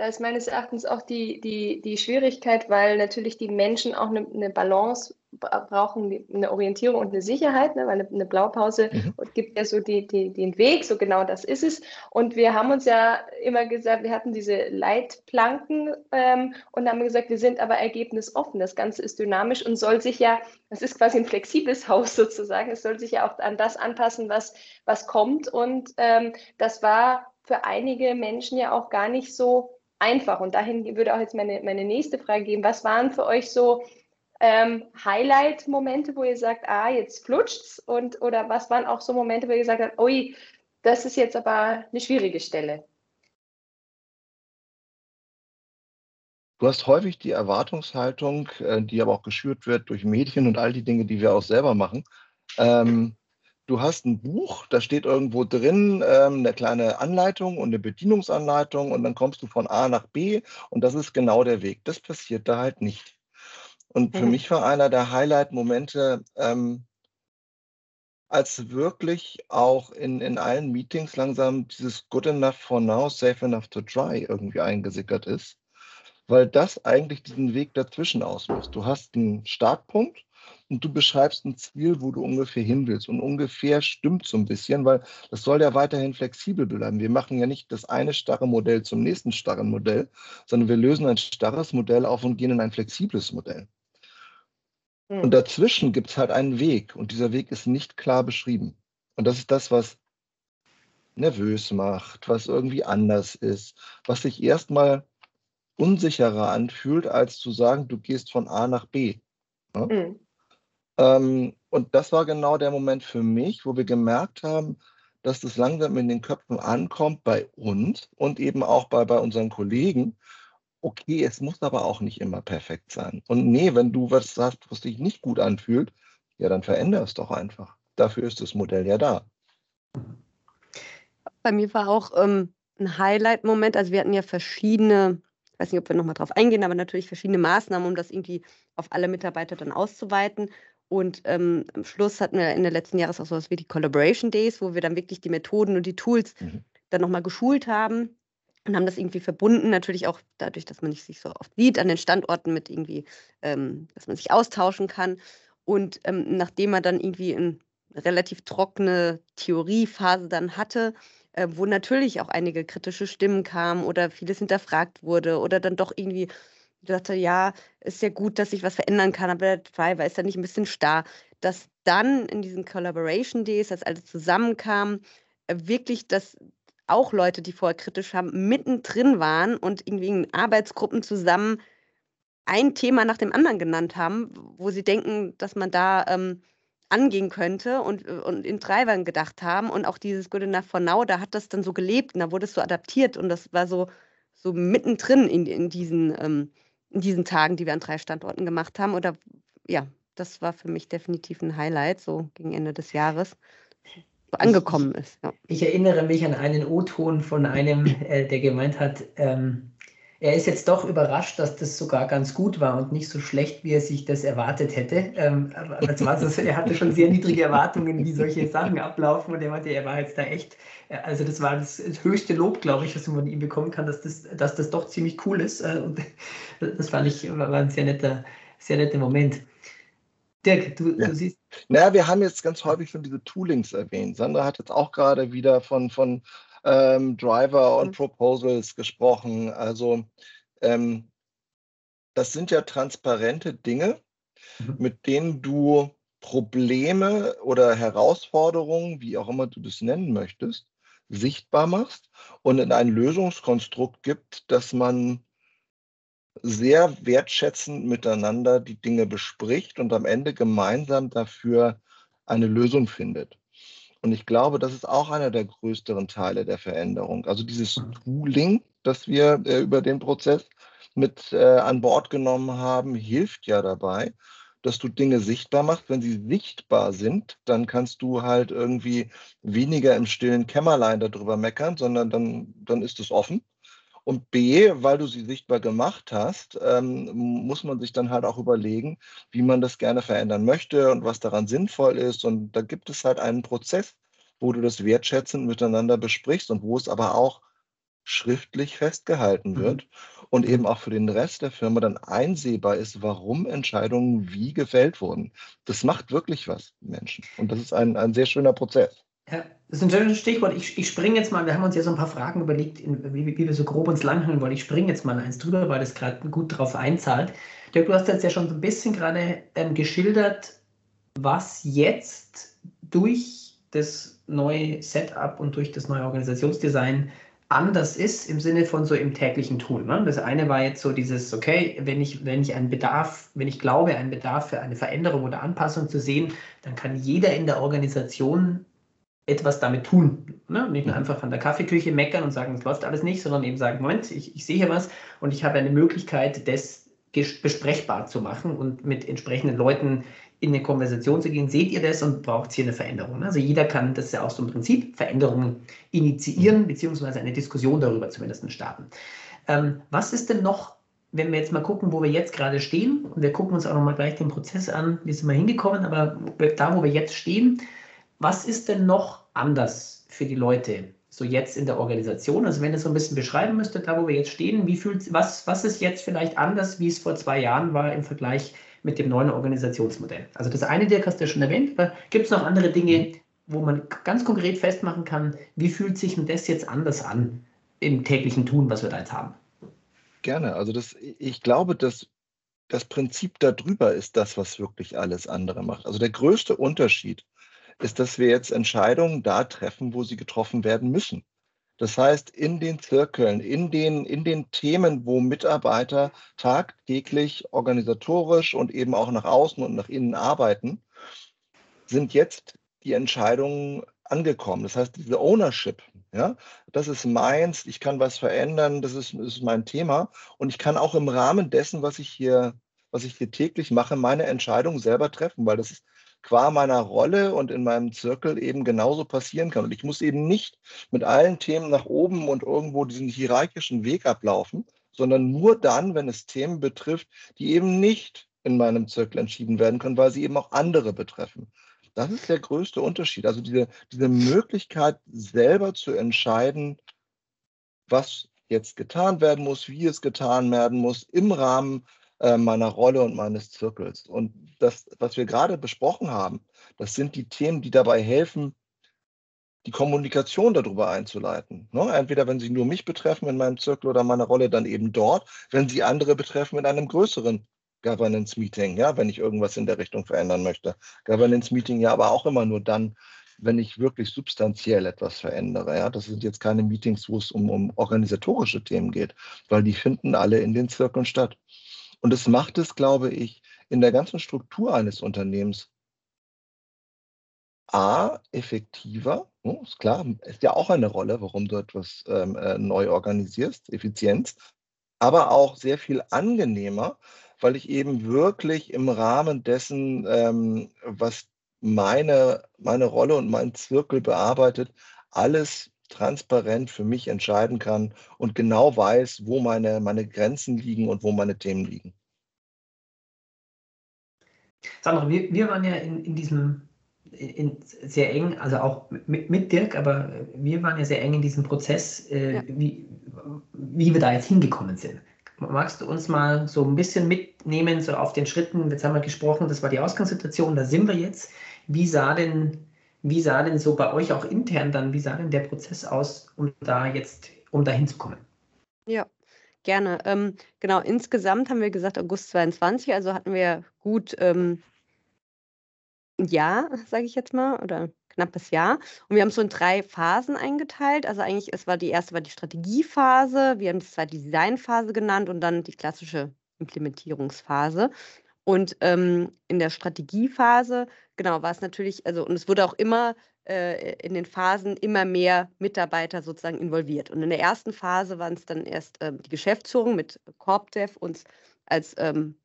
Da ist meines Erachtens auch die, die, die Schwierigkeit, weil natürlich die Menschen auch eine, eine Balance brauchen, eine Orientierung und eine Sicherheit, ne? weil eine, eine Blaupause mhm. gibt ja so die, die, den Weg, so genau das ist es. Und wir haben uns ja immer gesagt, wir hatten diese Leitplanken ähm, und haben gesagt, wir sind aber ergebnisoffen. Das Ganze ist dynamisch und soll sich ja, das ist quasi ein flexibles Haus sozusagen, es soll sich ja auch an das anpassen, was, was kommt. Und ähm, das war für einige Menschen ja auch gar nicht so einfach. Und dahin würde auch jetzt meine, meine nächste Frage gehen. Was waren für euch so ähm, Highlight-Momente, wo ihr sagt, ah, jetzt flutscht's? Und, oder was waren auch so Momente, wo ihr gesagt habt, ui, das ist jetzt aber eine schwierige Stelle? Du hast häufig die Erwartungshaltung, äh, die aber auch geschürt wird durch Medien und all die Dinge, die wir auch selber machen. Ähm, du hast ein Buch, da steht irgendwo drin ähm, eine kleine Anleitung und eine Bedienungsanleitung und dann kommst du von A nach B und das ist genau der Weg. Das passiert da halt nicht. Und für mhm. mich war einer der Highlight-Momente, ähm, als wirklich auch in, in allen Meetings langsam dieses Good enough for now, safe enough to try irgendwie eingesickert ist, weil das eigentlich diesen Weg dazwischen auslöst. Du hast einen Startpunkt und du beschreibst ein Ziel, wo du ungefähr hin willst. Und ungefähr stimmt so ein bisschen, weil das soll ja weiterhin flexibel bleiben. Wir machen ja nicht das eine starre Modell zum nächsten starren Modell, sondern wir lösen ein starres Modell auf und gehen in ein flexibles Modell. Und hm. dazwischen gibt es halt einen Weg und dieser Weg ist nicht klar beschrieben. Und das ist das, was nervös macht, was irgendwie anders ist, was sich erstmal unsicherer anfühlt, als zu sagen, du gehst von A nach B. Ja? Mhm. Ähm, und das war genau der Moment für mich, wo wir gemerkt haben, dass das langsam in den Köpfen ankommt bei uns und eben auch bei, bei unseren Kollegen okay, es muss aber auch nicht immer perfekt sein. Und nee, wenn du was sagst, was dich nicht gut anfühlt, ja, dann veränder es doch einfach. Dafür ist das Modell ja da. Bei mir war auch ähm, ein Highlight-Moment. Also wir hatten ja verschiedene, ich weiß nicht, ob wir nochmal drauf eingehen, aber natürlich verschiedene Maßnahmen, um das irgendwie auf alle Mitarbeiter dann auszuweiten. Und ähm, am Schluss hatten wir in der letzten Jahres auch sowas wie die Collaboration Days, wo wir dann wirklich die Methoden und die Tools mhm. dann nochmal geschult haben und haben das irgendwie verbunden, natürlich auch dadurch, dass man nicht sich so oft sieht an den Standorten mit irgendwie, ähm, dass man sich austauschen kann. Und ähm, nachdem man dann irgendwie eine relativ trockene Theoriephase dann hatte, äh, wo natürlich auch einige kritische Stimmen kamen oder vieles hinterfragt wurde oder dann doch irgendwie dachte, ja, ist ja gut, dass ich was verändern kann, aber der Driver ist ja nicht ein bisschen starr, dass dann in diesen Collaboration Days, als alles zusammenkam, äh, wirklich das auch Leute, die vorher kritisch haben, mittendrin waren und irgendwie in Arbeitsgruppen zusammen ein Thema nach dem anderen genannt haben, wo sie denken, dass man da ähm, angehen könnte und, äh, und in Treibern gedacht haben. Und auch dieses Good Enough for Now, da hat das dann so gelebt und da wurde es so adaptiert und das war so, so mittendrin in, in, diesen, ähm, in diesen Tagen, die wir an drei Standorten gemacht haben. Oder ja, das war für mich definitiv ein Highlight, so gegen Ende des Jahres angekommen ist. Ja. Ich erinnere mich an einen O-Ton von einem, äh, der gemeint hat, ähm, er ist jetzt doch überrascht, dass das sogar ganz gut war und nicht so schlecht, wie er sich das erwartet hätte. Ähm, aber so, er hatte schon sehr niedrige Erwartungen, wie solche Sachen ablaufen und er meinte, er war jetzt da echt, äh, also das war das, das höchste Lob, glaube ich, was man von ihm bekommen kann, dass das, dass das doch ziemlich cool ist. Äh, und das fand ich, war ein sehr netter, sehr netter Moment. Dirk, du, ja. du siehst. Naja, wir haben jetzt ganz häufig schon diese Toolings erwähnt. Sandra hat jetzt auch gerade wieder von, von ähm, Driver und mhm. Proposals gesprochen. Also ähm, das sind ja transparente Dinge, mhm. mit denen du Probleme oder Herausforderungen, wie auch immer du das nennen möchtest, sichtbar machst und in ein Lösungskonstrukt gibt, das man sehr wertschätzend miteinander die Dinge bespricht und am Ende gemeinsam dafür eine Lösung findet. Und ich glaube, das ist auch einer der größeren Teile der Veränderung. Also dieses Tooling, das wir äh, über den Prozess mit äh, an Bord genommen haben, hilft ja dabei, dass du Dinge sichtbar machst. Wenn sie sichtbar sind, dann kannst du halt irgendwie weniger im stillen Kämmerlein darüber meckern, sondern dann, dann ist es offen. Und B, weil du sie sichtbar gemacht hast, ähm, muss man sich dann halt auch überlegen, wie man das gerne verändern möchte und was daran sinnvoll ist. Und da gibt es halt einen Prozess, wo du das wertschätzend miteinander besprichst und wo es aber auch schriftlich festgehalten mhm. wird mhm. und eben auch für den Rest der Firma dann einsehbar ist, warum Entscheidungen wie gefällt wurden. Das macht wirklich was, Menschen. Und das ist ein, ein sehr schöner Prozess. Das ist ein schönes Stichwort. Ich, ich springe jetzt mal, wir haben uns ja so ein paar Fragen überlegt, wie, wie wir so grob uns langhangeln wollen. Ich springe jetzt mal eins drüber, weil das gerade gut drauf einzahlt. Dirk, du hast jetzt ja schon so ein bisschen gerade ähm, geschildert, was jetzt durch das neue Setup und durch das neue Organisationsdesign anders ist im Sinne von so im täglichen Tun. Ne? Das eine war jetzt so dieses, okay, wenn ich, wenn ich einen Bedarf, wenn ich glaube, einen Bedarf für eine Veränderung oder Anpassung zu sehen, dann kann jeder in der Organisation etwas damit tun. Ne? Nicht nur mhm. einfach an der Kaffeeküche meckern und sagen, es läuft alles nicht, sondern eben sagen, Moment, ich, ich sehe hier was und ich habe eine Möglichkeit, das besprechbar zu machen und mit entsprechenden Leuten in eine Konversation zu gehen, seht ihr das und braucht hier eine Veränderung. Also jeder kann, das ist ja auch so ein Prinzip, Veränderungen initiieren, beziehungsweise eine Diskussion darüber zumindest starten. Ähm, was ist denn noch, wenn wir jetzt mal gucken, wo wir jetzt gerade stehen, und wir gucken uns auch nochmal gleich den Prozess an, wie sind wir hingekommen, aber da, wo wir jetzt stehen, was ist denn noch anders für die Leute, so jetzt in der Organisation? Also wenn ihr so ein bisschen beschreiben müsstet, da wo wir jetzt stehen, wie fühlt, was, was ist jetzt vielleicht anders, wie es vor zwei Jahren war im Vergleich mit dem neuen Organisationsmodell. Also das eine, Dirk, hast du ja schon erwähnt, aber gibt es noch andere Dinge, wo man ganz konkret festmachen kann, wie fühlt sich denn das jetzt anders an im täglichen Tun, was wir da jetzt haben? Gerne. Also das, ich glaube, dass das Prinzip darüber ist das, was wirklich alles andere macht. Also der größte Unterschied ist, dass wir jetzt Entscheidungen da treffen, wo sie getroffen werden müssen. Das heißt, in den Zirkeln, in den, in den Themen, wo Mitarbeiter tagtäglich organisatorisch und eben auch nach außen und nach innen arbeiten, sind jetzt die Entscheidungen angekommen. Das heißt, diese Ownership, ja, das ist meins, ich kann was verändern, das ist, ist mein Thema. Und ich kann auch im Rahmen dessen, was ich hier, was ich hier täglich mache, meine Entscheidung selber treffen, weil das ist qua meiner Rolle und in meinem Zirkel eben genauso passieren kann. Und ich muss eben nicht mit allen Themen nach oben und irgendwo diesen hierarchischen Weg ablaufen, sondern nur dann, wenn es Themen betrifft, die eben nicht in meinem Zirkel entschieden werden können, weil sie eben auch andere betreffen. Das ist der größte Unterschied. Also diese, diese Möglichkeit, selber zu entscheiden, was jetzt getan werden muss, wie es getan werden muss, im Rahmen äh, meiner Rolle und meines Zirkels. Und das, was wir gerade besprochen haben, das sind die Themen, die dabei helfen, die Kommunikation darüber einzuleiten. Ne? Entweder wenn sie nur mich betreffen in meinem Zirkel oder meiner Rolle, dann eben dort, wenn sie andere betreffen in einem größeren Governance-Meeting, ja, wenn ich irgendwas in der Richtung verändern möchte. Governance-Meeting ja aber auch immer nur dann, wenn ich wirklich substanziell etwas verändere. Ja? Das sind jetzt keine Meetings, wo es um, um organisatorische Themen geht, weil die finden alle in den Zirkeln statt. Und es macht es, glaube ich, in der ganzen Struktur eines Unternehmens A, effektiver, ne, ist klar, ist ja auch eine Rolle, warum du etwas ähm, äh, neu organisierst, Effizienz, aber auch sehr viel angenehmer, weil ich eben wirklich im Rahmen dessen, ähm, was meine, meine Rolle und mein Zirkel bearbeitet, alles transparent für mich entscheiden kann und genau weiß, wo meine, meine Grenzen liegen und wo meine Themen liegen. Sandra, wir, wir waren ja in, in diesem in, sehr eng, also auch mit, mit, Dirk, aber wir waren ja sehr eng in diesem Prozess, äh, ja. wie, wie wir da jetzt hingekommen sind. Magst du uns mal so ein bisschen mitnehmen, so auf den Schritten? Jetzt haben wir gesprochen, das war die Ausgangssituation, da sind wir jetzt. Wie sah denn wie sah denn so bei euch auch intern dann, wie sah denn der Prozess aus, um da jetzt, um da hinzukommen? Ja, gerne. Ähm, genau, insgesamt haben wir gesagt August 22, also hatten wir gut ähm, ein Jahr, sage ich jetzt mal, oder knappes Jahr. Und wir haben es so in drei Phasen eingeteilt. Also eigentlich, es war die erste war die Strategiephase, wir haben die Designphase genannt und dann die klassische Implementierungsphase. Und ähm, in der Strategiephase, genau, war es natürlich, also, und es wurde auch immer äh, in den Phasen immer mehr Mitarbeiter sozusagen involviert. Und in der ersten Phase waren es dann erst ähm, die Geschäftsführung mit CorpDev uns als ähm,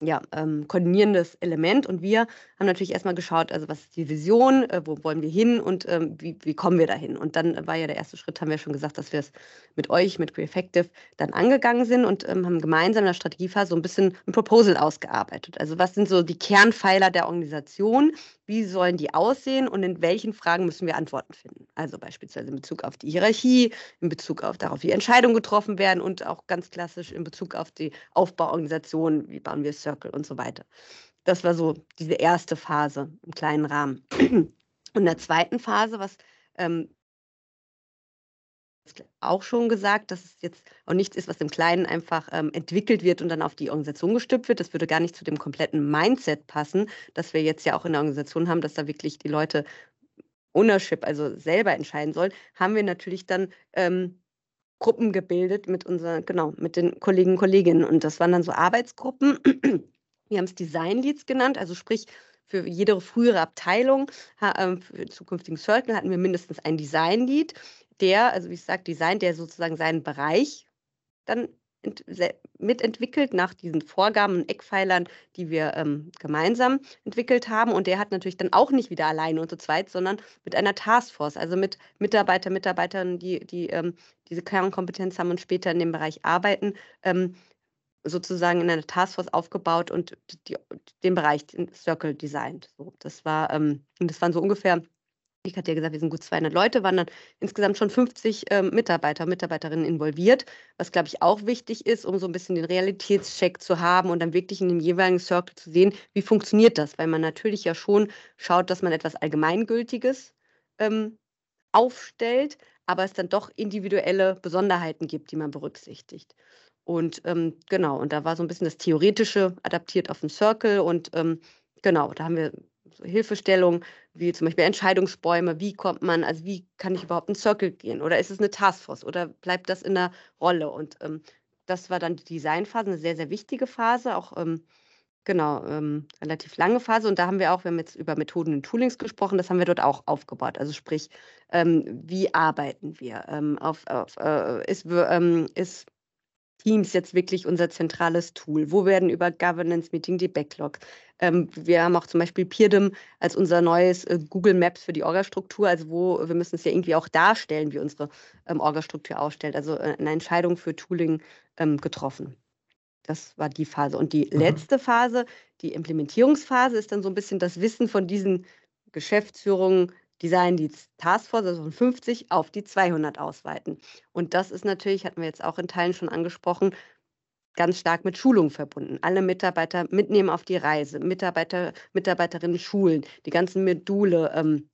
ja, ähm, koordinierendes Element. Und wir haben natürlich erstmal geschaut, also was ist die Vision, äh, wo wollen wir hin und ähm, wie, wie kommen wir dahin. Und dann war ja der erste Schritt, haben wir schon gesagt, dass wir es mit euch, mit Creeffective, dann angegangen sind und ähm, haben gemeinsam in der Strategiephase so ein bisschen ein Proposal ausgearbeitet. Also was sind so die Kernpfeiler der Organisation, wie sollen die aussehen und in welchen Fragen müssen wir Antworten finden. Also beispielsweise in Bezug auf die Hierarchie, in Bezug auf darauf, wie Entscheidungen getroffen werden und auch ganz klassisch in Bezug auf die Aufbauorganisation, wie bauen wir Circle und so weiter. Das war so diese erste Phase im kleinen Rahmen. Und in der zweiten Phase, was ähm, auch schon gesagt, dass es jetzt auch nichts ist, was im Kleinen einfach ähm, entwickelt wird und dann auf die Organisation gestülpt wird. Das würde gar nicht zu dem kompletten Mindset passen, das wir jetzt ja auch in der Organisation haben, dass da wirklich die Leute Ownership, also selber entscheiden sollen, haben wir natürlich dann ähm, Gruppen gebildet mit unseren, genau, mit den Kollegen und Kolleginnen. Und das waren dann so Arbeitsgruppen. Wir haben es Design Leads genannt, also sprich, für jede frühere Abteilung, ähm, für den zukünftigen Circle hatten wir mindestens ein Design Lead, der, also wie ich sage, Design, der sozusagen seinen Bereich dann mitentwickelt nach diesen Vorgaben und Eckpfeilern, die wir ähm, gemeinsam entwickelt haben. Und der hat natürlich dann auch nicht wieder alleine und zu zweit, sondern mit einer Taskforce, also mit Mitarbeiter, Mitarbeiterinnen, die, die ähm, diese Kernkompetenz haben und später in dem Bereich arbeiten, ähm, sozusagen in einer Taskforce aufgebaut und die, den Bereich, Circle designt. So, das war, ähm, das waren so ungefähr ich hatte ja gesagt, wir sind gut 200 Leute, waren dann insgesamt schon 50 ähm, Mitarbeiter, Mitarbeiterinnen involviert, was, glaube ich, auch wichtig ist, um so ein bisschen den Realitätscheck zu haben und dann wirklich in dem jeweiligen Circle zu sehen, wie funktioniert das, weil man natürlich ja schon schaut, dass man etwas Allgemeingültiges ähm, aufstellt, aber es dann doch individuelle Besonderheiten gibt, die man berücksichtigt. Und ähm, genau, und da war so ein bisschen das Theoretische adaptiert auf den Circle und ähm, genau, da haben wir so Hilfestellungen, wie zum Beispiel Entscheidungsbäume, wie kommt man, also wie kann ich überhaupt in Circle gehen oder ist es eine Taskforce oder bleibt das in der Rolle? Und ähm, das war dann die Designphase, eine sehr, sehr wichtige Phase, auch ähm, genau, ähm, relativ lange Phase. Und da haben wir auch, wir haben jetzt über Methoden und Toolings gesprochen, das haben wir dort auch aufgebaut. Also sprich, ähm, wie arbeiten wir? Ähm, auf, auf, äh, ist, ähm, ist Teams jetzt wirklich unser zentrales Tool? Wo werden über Governance Meeting die Backlog? Ähm, wir haben auch zum Beispiel Peerdem als unser neues äh, Google Maps für die Orgastruktur, also wo wir müssen es ja irgendwie auch darstellen, wie unsere ähm, Orgastruktur ausstellt. Also äh, eine Entscheidung für Tooling ähm, getroffen. Das war die Phase. Und die mhm. letzte Phase, die Implementierungsphase, ist dann so ein bisschen das Wissen von diesen Geschäftsführungen, Design die Taskforce, also von 50 auf die 200 ausweiten. Und das ist natürlich, hatten wir jetzt auch in Teilen schon angesprochen, ganz stark mit Schulung verbunden. Alle Mitarbeiter mitnehmen auf die Reise, Mitarbeiter, Mitarbeiterinnen schulen, die ganzen Module ähm,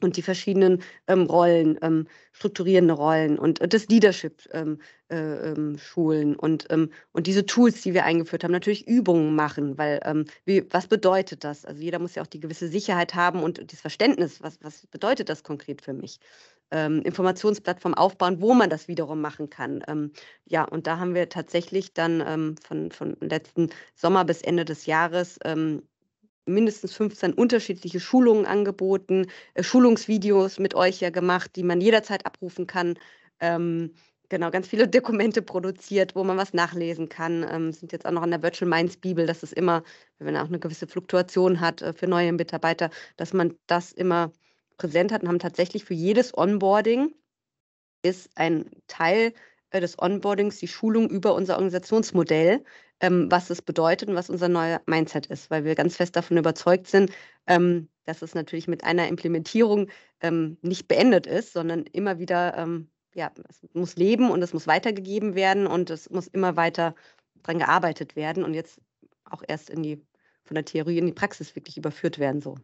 und die verschiedenen ähm, Rollen, ähm, strukturierende Rollen und, und das Leadership ähm, äh, ähm, schulen und, ähm, und diese Tools, die wir eingeführt haben, natürlich Übungen machen, weil wie, was bedeutet das? Also jeder muss ja auch die gewisse Sicherheit haben und das Verständnis, was, was bedeutet das konkret für mich? Informationsplattform aufbauen, wo man das wiederum machen kann. ja, und da haben wir tatsächlich dann von, von letzten Sommer bis Ende des Jahres mindestens 15 unterschiedliche Schulungen angeboten, äh, Schulungsvideos mit euch ja gemacht, die man jederzeit abrufen kann. Ähm, genau, ganz viele Dokumente produziert, wo man was nachlesen kann. Ähm, sind jetzt auch noch an der Virtual Minds Bibel, dass es immer, wenn man auch eine gewisse Fluktuation hat äh, für neue Mitarbeiter, dass man das immer präsent hat und haben tatsächlich für jedes Onboarding ist ein Teil äh, des Onboardings die Schulung über unser Organisationsmodell ähm, was es bedeutet und was unser neuer Mindset ist, weil wir ganz fest davon überzeugt sind, ähm, dass es natürlich mit einer Implementierung ähm, nicht beendet ist, sondern immer wieder, ähm, ja, es muss leben und es muss weitergegeben werden und es muss immer weiter dran gearbeitet werden und jetzt auch erst in die, von der Theorie in die Praxis wirklich überführt werden, so.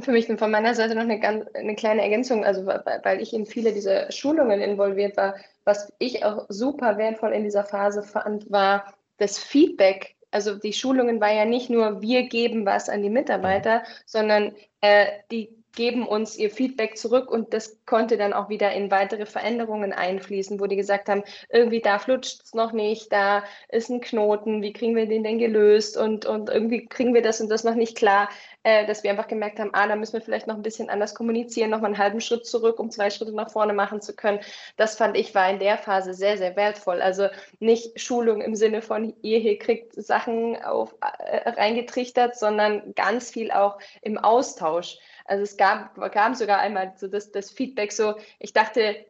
Für mich von meiner Seite noch eine, ganz, eine kleine Ergänzung, also weil ich in viele dieser Schulungen involviert war. Was ich auch super wertvoll in dieser Phase fand, war das Feedback. Also die Schulungen war ja nicht nur, wir geben was an die Mitarbeiter, sondern äh, die geben uns ihr Feedback zurück und das konnte dann auch wieder in weitere Veränderungen einfließen, wo die gesagt haben, irgendwie da flutscht es noch nicht, da ist ein Knoten, wie kriegen wir den denn gelöst und, und irgendwie kriegen wir das und das noch nicht klar, äh, dass wir einfach gemerkt haben, ah, da müssen wir vielleicht noch ein bisschen anders kommunizieren, noch mal einen halben Schritt zurück, um zwei Schritte nach vorne machen zu können. Das fand ich war in der Phase sehr, sehr wertvoll. Also nicht Schulung im Sinne von, ihr hier kriegt Sachen auf, äh, reingetrichtert, sondern ganz viel auch im Austausch. Also es gab, kam sogar einmal so das, das Feedback so, ich dachte,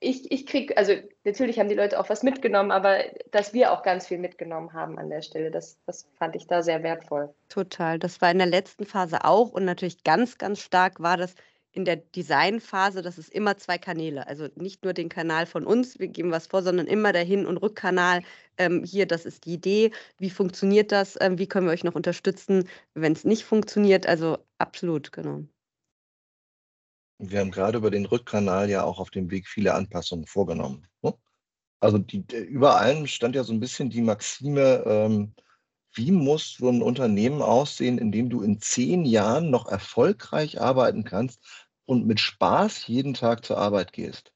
ich, ich kriege, also natürlich haben die Leute auch was mitgenommen, aber dass wir auch ganz viel mitgenommen haben an der Stelle, das, das fand ich da sehr wertvoll. Total. Das war in der letzten Phase auch und natürlich ganz, ganz stark war das in der Designphase, das ist immer zwei Kanäle. Also nicht nur den Kanal von uns, wir geben was vor, sondern immer der Hin- und Rückkanal. Ähm, hier, das ist die Idee. Wie funktioniert das? Ähm, wie können wir euch noch unterstützen, wenn es nicht funktioniert? Also absolut, genau. Wir haben gerade über den Rückkanal ja auch auf dem Weg viele Anpassungen vorgenommen. Ne? Also die, über allem stand ja so ein bisschen die Maxime, ähm, wie muss so ein Unternehmen aussehen, in dem du in zehn Jahren noch erfolgreich arbeiten kannst und mit Spaß jeden Tag zur Arbeit gehst?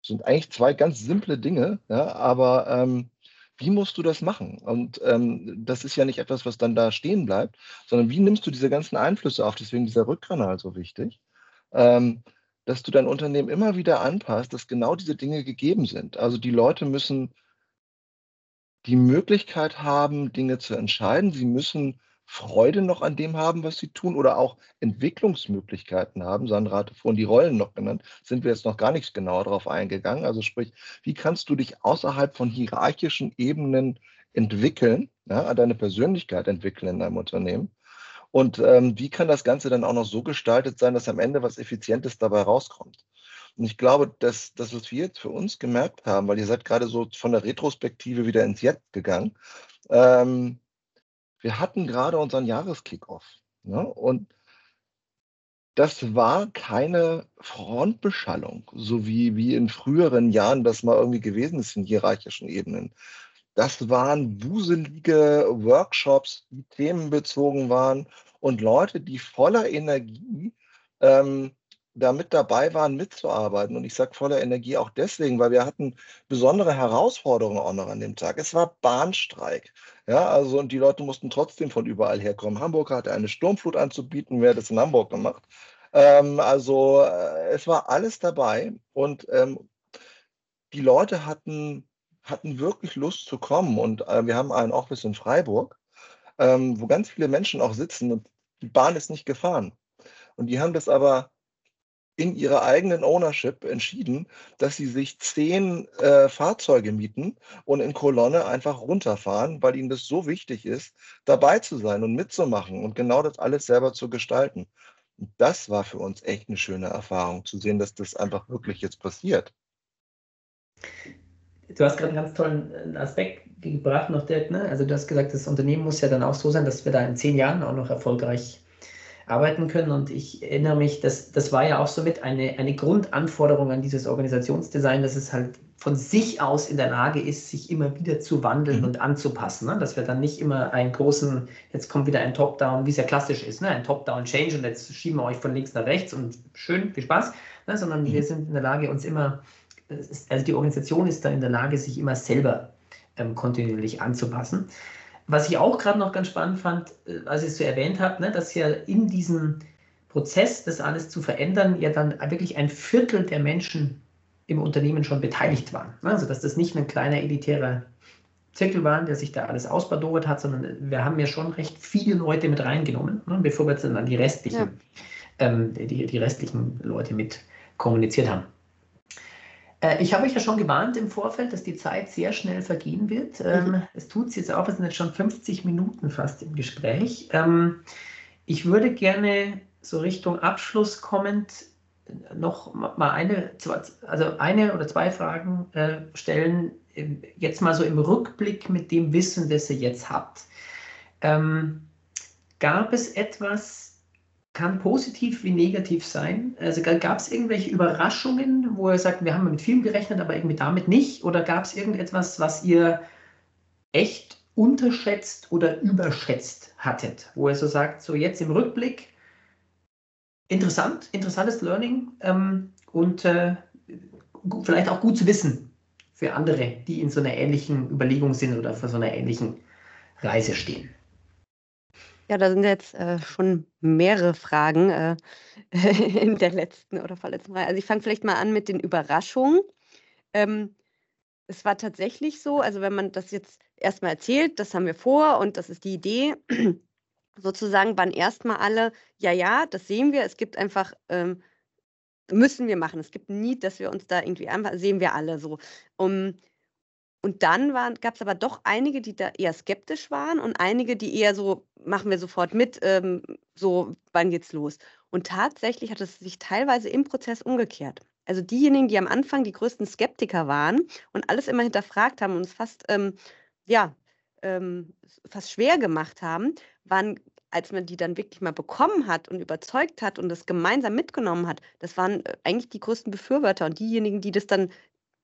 Das sind eigentlich zwei ganz simple Dinge, ja, aber ähm, wie musst du das machen? Und ähm, das ist ja nicht etwas, was dann da stehen bleibt, sondern wie nimmst du diese ganzen Einflüsse auf? Deswegen dieser Rückkanal so wichtig, ähm, dass du dein Unternehmen immer wieder anpasst, dass genau diese Dinge gegeben sind. Also die Leute müssen die Möglichkeit haben, Dinge zu entscheiden. Sie müssen Freude noch an dem haben, was sie tun oder auch Entwicklungsmöglichkeiten haben. Sandra hatte vorhin die Rollen noch genannt, sind wir jetzt noch gar nicht genauer darauf eingegangen. Also sprich, wie kannst du dich außerhalb von hierarchischen Ebenen entwickeln, ja, deine Persönlichkeit entwickeln in deinem Unternehmen? Und ähm, wie kann das Ganze dann auch noch so gestaltet sein, dass am Ende was Effizientes dabei rauskommt? Und ich glaube, dass das, was wir jetzt für uns gemerkt haben, weil ihr seid gerade so von der Retrospektive wieder ins Jetzt gegangen, ähm, wir hatten gerade unseren Jahreskickoff. Ne? Und das war keine Frontbeschallung, so wie, wie in früheren Jahren das mal irgendwie gewesen ist in hierarchischen Ebenen. Das waren wuselige Workshops, die themenbezogen waren und Leute, die voller Energie ähm, da mit dabei waren, mitzuarbeiten. Und ich sage voller Energie auch deswegen, weil wir hatten besondere Herausforderungen auch noch an dem Tag. Es war Bahnstreik. Ja, also und die Leute mussten trotzdem von überall herkommen. Hamburg hatte eine Sturmflut anzubieten. Wer hat das in Hamburg gemacht? Ähm, also äh, es war alles dabei und ähm, die Leute hatten, hatten wirklich Lust zu kommen. Und äh, wir haben ein Office in Freiburg, ähm, wo ganz viele Menschen auch sitzen und die Bahn ist nicht gefahren. Und die haben das aber in ihrer eigenen Ownership entschieden, dass sie sich zehn äh, Fahrzeuge mieten und in Kolonne einfach runterfahren, weil ihnen das so wichtig ist, dabei zu sein und mitzumachen und genau das alles selber zu gestalten. Und das war für uns echt eine schöne Erfahrung, zu sehen, dass das einfach wirklich jetzt passiert. Du hast gerade einen ganz tollen äh, Aspekt gebracht noch, Dirk. Ne? Also du hast gesagt, das Unternehmen muss ja dann auch so sein, dass wir da in zehn Jahren auch noch erfolgreich arbeiten können. Und ich erinnere mich, dass das war ja auch somit eine, eine Grundanforderung an dieses Organisationsdesign, dass es halt von sich aus in der Lage ist, sich immer wieder zu wandeln mhm. und anzupassen. Ne? Dass wir dann nicht immer einen großen, jetzt kommt wieder ein Top-Down, wie es ja klassisch ist, ne? ein Top-Down-Change und jetzt schieben wir euch von links nach rechts und schön, viel Spaß, ne? sondern mhm. wir sind in der Lage, uns immer, also die Organisation ist da in der Lage, sich immer selber ähm, kontinuierlich anzupassen. Was ich auch gerade noch ganz spannend fand, äh, als ich es so erwähnt habe, ne, dass ja in diesem Prozess, das alles zu verändern, ja dann wirklich ein Viertel der Menschen im Unternehmen schon beteiligt waren. Ne? Also dass das nicht ein kleiner elitärer Zirkel war, der sich da alles ausbadowert hat, sondern wir haben ja schon recht viele Leute mit reingenommen, ne, bevor wir dann die restlichen, ja. ähm, die, die restlichen Leute mit kommuniziert haben. Äh, ich habe euch ja schon gewarnt im Vorfeld, dass die Zeit sehr schnell vergehen wird. Ähm, mhm. Es tut es jetzt auch, wir sind jetzt schon 50 Minuten fast im Gespräch. Ähm, ich würde gerne so Richtung Abschluss kommend noch mal eine, also eine oder zwei Fragen äh, stellen, jetzt mal so im Rückblick mit dem Wissen, das ihr jetzt habt. Ähm, gab es etwas, kann positiv wie negativ sein. Also gab es irgendwelche Überraschungen, wo ihr sagt, wir haben mit vielem gerechnet, aber irgendwie damit nicht? Oder gab es irgendetwas, was ihr echt unterschätzt oder überschätzt hattet, wo ihr so sagt, so jetzt im Rückblick, interessant, interessantes Learning ähm, und äh, vielleicht auch gut zu wissen für andere, die in so einer ähnlichen Überlegung sind oder vor so einer ähnlichen Reise stehen. Ja, da sind jetzt äh, schon mehrere Fragen äh, in der letzten oder vorletzten Reihe. Also ich fange vielleicht mal an mit den Überraschungen. Ähm, es war tatsächlich so, also wenn man das jetzt erstmal erzählt, das haben wir vor und das ist die Idee, sozusagen waren erstmal alle, ja, ja, das sehen wir, es gibt einfach, ähm, müssen wir machen. Es gibt nie, dass wir uns da irgendwie einfach, sehen wir alle so. Um, und dann gab es aber doch einige, die da eher skeptisch waren und einige, die eher so, machen wir sofort mit, ähm, so, wann geht's los? Und tatsächlich hat es sich teilweise im Prozess umgekehrt. Also diejenigen, die am Anfang die größten Skeptiker waren und alles immer hinterfragt haben und es fast, ähm, ja, ähm, fast schwer gemacht haben, waren, als man die dann wirklich mal bekommen hat und überzeugt hat und das gemeinsam mitgenommen hat, das waren äh, eigentlich die größten Befürworter und diejenigen, die das dann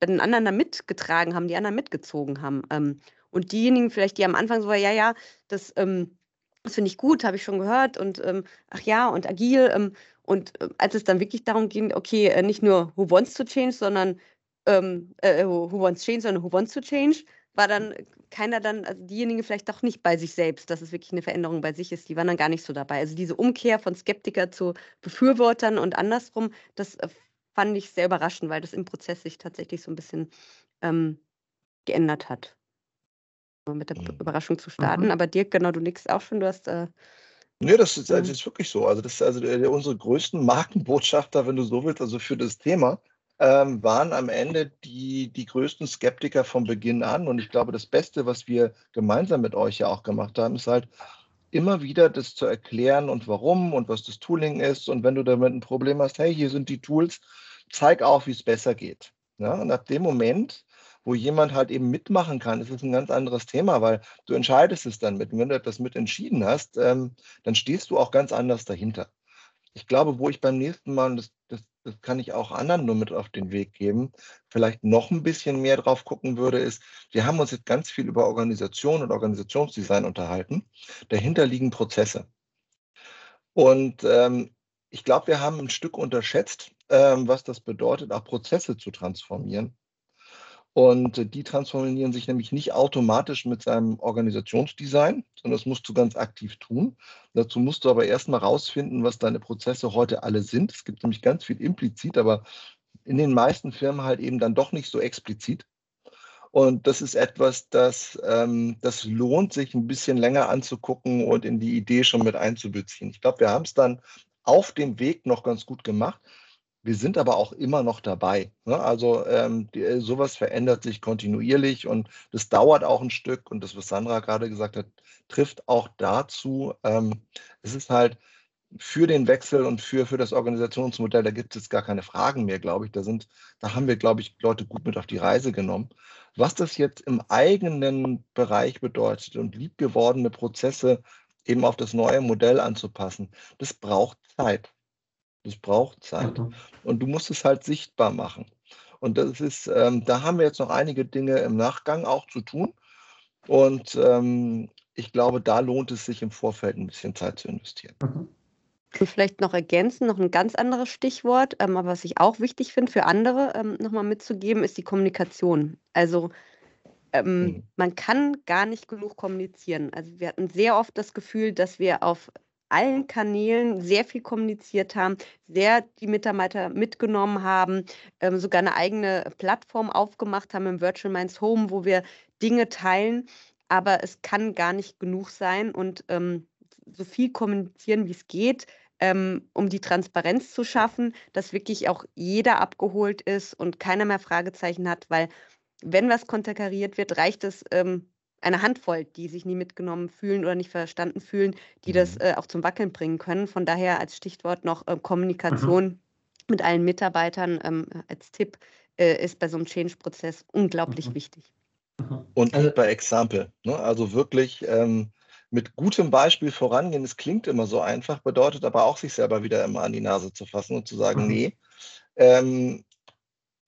den anderen da mitgetragen haben, die anderen mitgezogen haben. Ähm, und diejenigen vielleicht, die am Anfang so, ja, ja, das, ähm, das finde ich gut, habe ich schon gehört und ähm, ach ja, und agil. Ähm, und äh, als es dann wirklich darum ging, okay, äh, nicht nur who wants to change, sondern ähm, äh, who wants change, sondern who wants to change, war dann keiner dann, also diejenigen vielleicht doch nicht bei sich selbst, dass es wirklich eine Veränderung bei sich ist, die waren dann gar nicht so dabei. Also diese Umkehr von Skeptiker zu Befürwortern und andersrum, das äh, fand ich sehr überraschend, weil das im Prozess sich tatsächlich so ein bisschen ähm, geändert hat. Mit der mhm. Überraschung zu starten. Mhm. Aber Dirk, genau, du nix auch schon, du hast. Äh, Nee, das ist, das ist wirklich so. Also, das ist also der, unsere größten Markenbotschafter, wenn du so willst, also für das Thema, ähm, waren am Ende die, die größten Skeptiker von Beginn an. Und ich glaube, das Beste, was wir gemeinsam mit euch ja auch gemacht haben, ist halt immer wieder das zu erklären und warum und was das Tooling ist. Und wenn du damit ein Problem hast, hey, hier sind die Tools, zeig auch, wie es besser geht. Ja, und ab dem Moment, wo jemand halt eben mitmachen kann, ist es ein ganz anderes Thema, weil du entscheidest es dann mit. Und wenn du etwas mit entschieden hast, ähm, dann stehst du auch ganz anders dahinter. Ich glaube, wo ich beim nächsten Mal, das, das, das kann ich auch anderen nur mit auf den Weg geben, vielleicht noch ein bisschen mehr drauf gucken würde, ist, wir haben uns jetzt ganz viel über Organisation und Organisationsdesign unterhalten. Dahinter liegen Prozesse. Und ähm, ich glaube, wir haben ein Stück unterschätzt, ähm, was das bedeutet, auch Prozesse zu transformieren. Und die transformieren sich nämlich nicht automatisch mit seinem Organisationsdesign, sondern das musst du ganz aktiv tun. Dazu musst du aber erstmal rausfinden, was deine Prozesse heute alle sind. Es gibt nämlich ganz viel implizit, aber in den meisten Firmen halt eben dann doch nicht so explizit. Und das ist etwas, das, ähm, das lohnt sich ein bisschen länger anzugucken und in die Idee schon mit einzubeziehen. Ich glaube, wir haben es dann auf dem Weg noch ganz gut gemacht. Wir sind aber auch immer noch dabei. Ne? Also ähm, die, äh, sowas verändert sich kontinuierlich und das dauert auch ein Stück. Und das, was Sandra gerade gesagt hat, trifft auch dazu. Ähm, es ist halt für den Wechsel und für, für das Organisationsmodell, da gibt es gar keine Fragen mehr, glaube ich. Da, sind, da haben wir, glaube ich, Leute gut mit auf die Reise genommen. Was das jetzt im eigenen Bereich bedeutet und liebgewordene Prozesse eben auf das neue Modell anzupassen, das braucht Zeit. Das braucht Zeit. Mhm. Und du musst es halt sichtbar machen. Und das ist, ähm, da haben wir jetzt noch einige Dinge im Nachgang auch zu tun. Und ähm, ich glaube, da lohnt es sich im Vorfeld ein bisschen Zeit zu investieren. Mhm. Und vielleicht noch ergänzen, noch ein ganz anderes Stichwort, ähm, aber was ich auch wichtig finde für andere ähm, nochmal mitzugeben, ist die Kommunikation. Also ähm, mhm. man kann gar nicht genug kommunizieren. Also wir hatten sehr oft das Gefühl, dass wir auf allen Kanälen sehr viel kommuniziert haben, sehr die Mitarbeiter mitgenommen haben, ähm, sogar eine eigene Plattform aufgemacht haben im Virtual Minds Home, wo wir Dinge teilen. Aber es kann gar nicht genug sein und ähm, so viel kommunizieren, wie es geht, ähm, um die Transparenz zu schaffen, dass wirklich auch jeder abgeholt ist und keiner mehr Fragezeichen hat, weil wenn was konterkariert wird, reicht es ähm, eine Handvoll, die sich nie mitgenommen fühlen oder nicht verstanden fühlen, die das mhm. äh, auch zum Wackeln bringen können. Von daher als Stichwort noch äh, Kommunikation mhm. mit allen Mitarbeitern ähm, als Tipp äh, ist bei so einem Change-Prozess unglaublich mhm. wichtig. Mhm. Und also, bei Example, ne? also wirklich ähm, mit gutem Beispiel vorangehen. Es klingt immer so einfach, bedeutet aber auch, sich selber wieder immer an die Nase zu fassen und zu sagen, mhm. nee, ähm,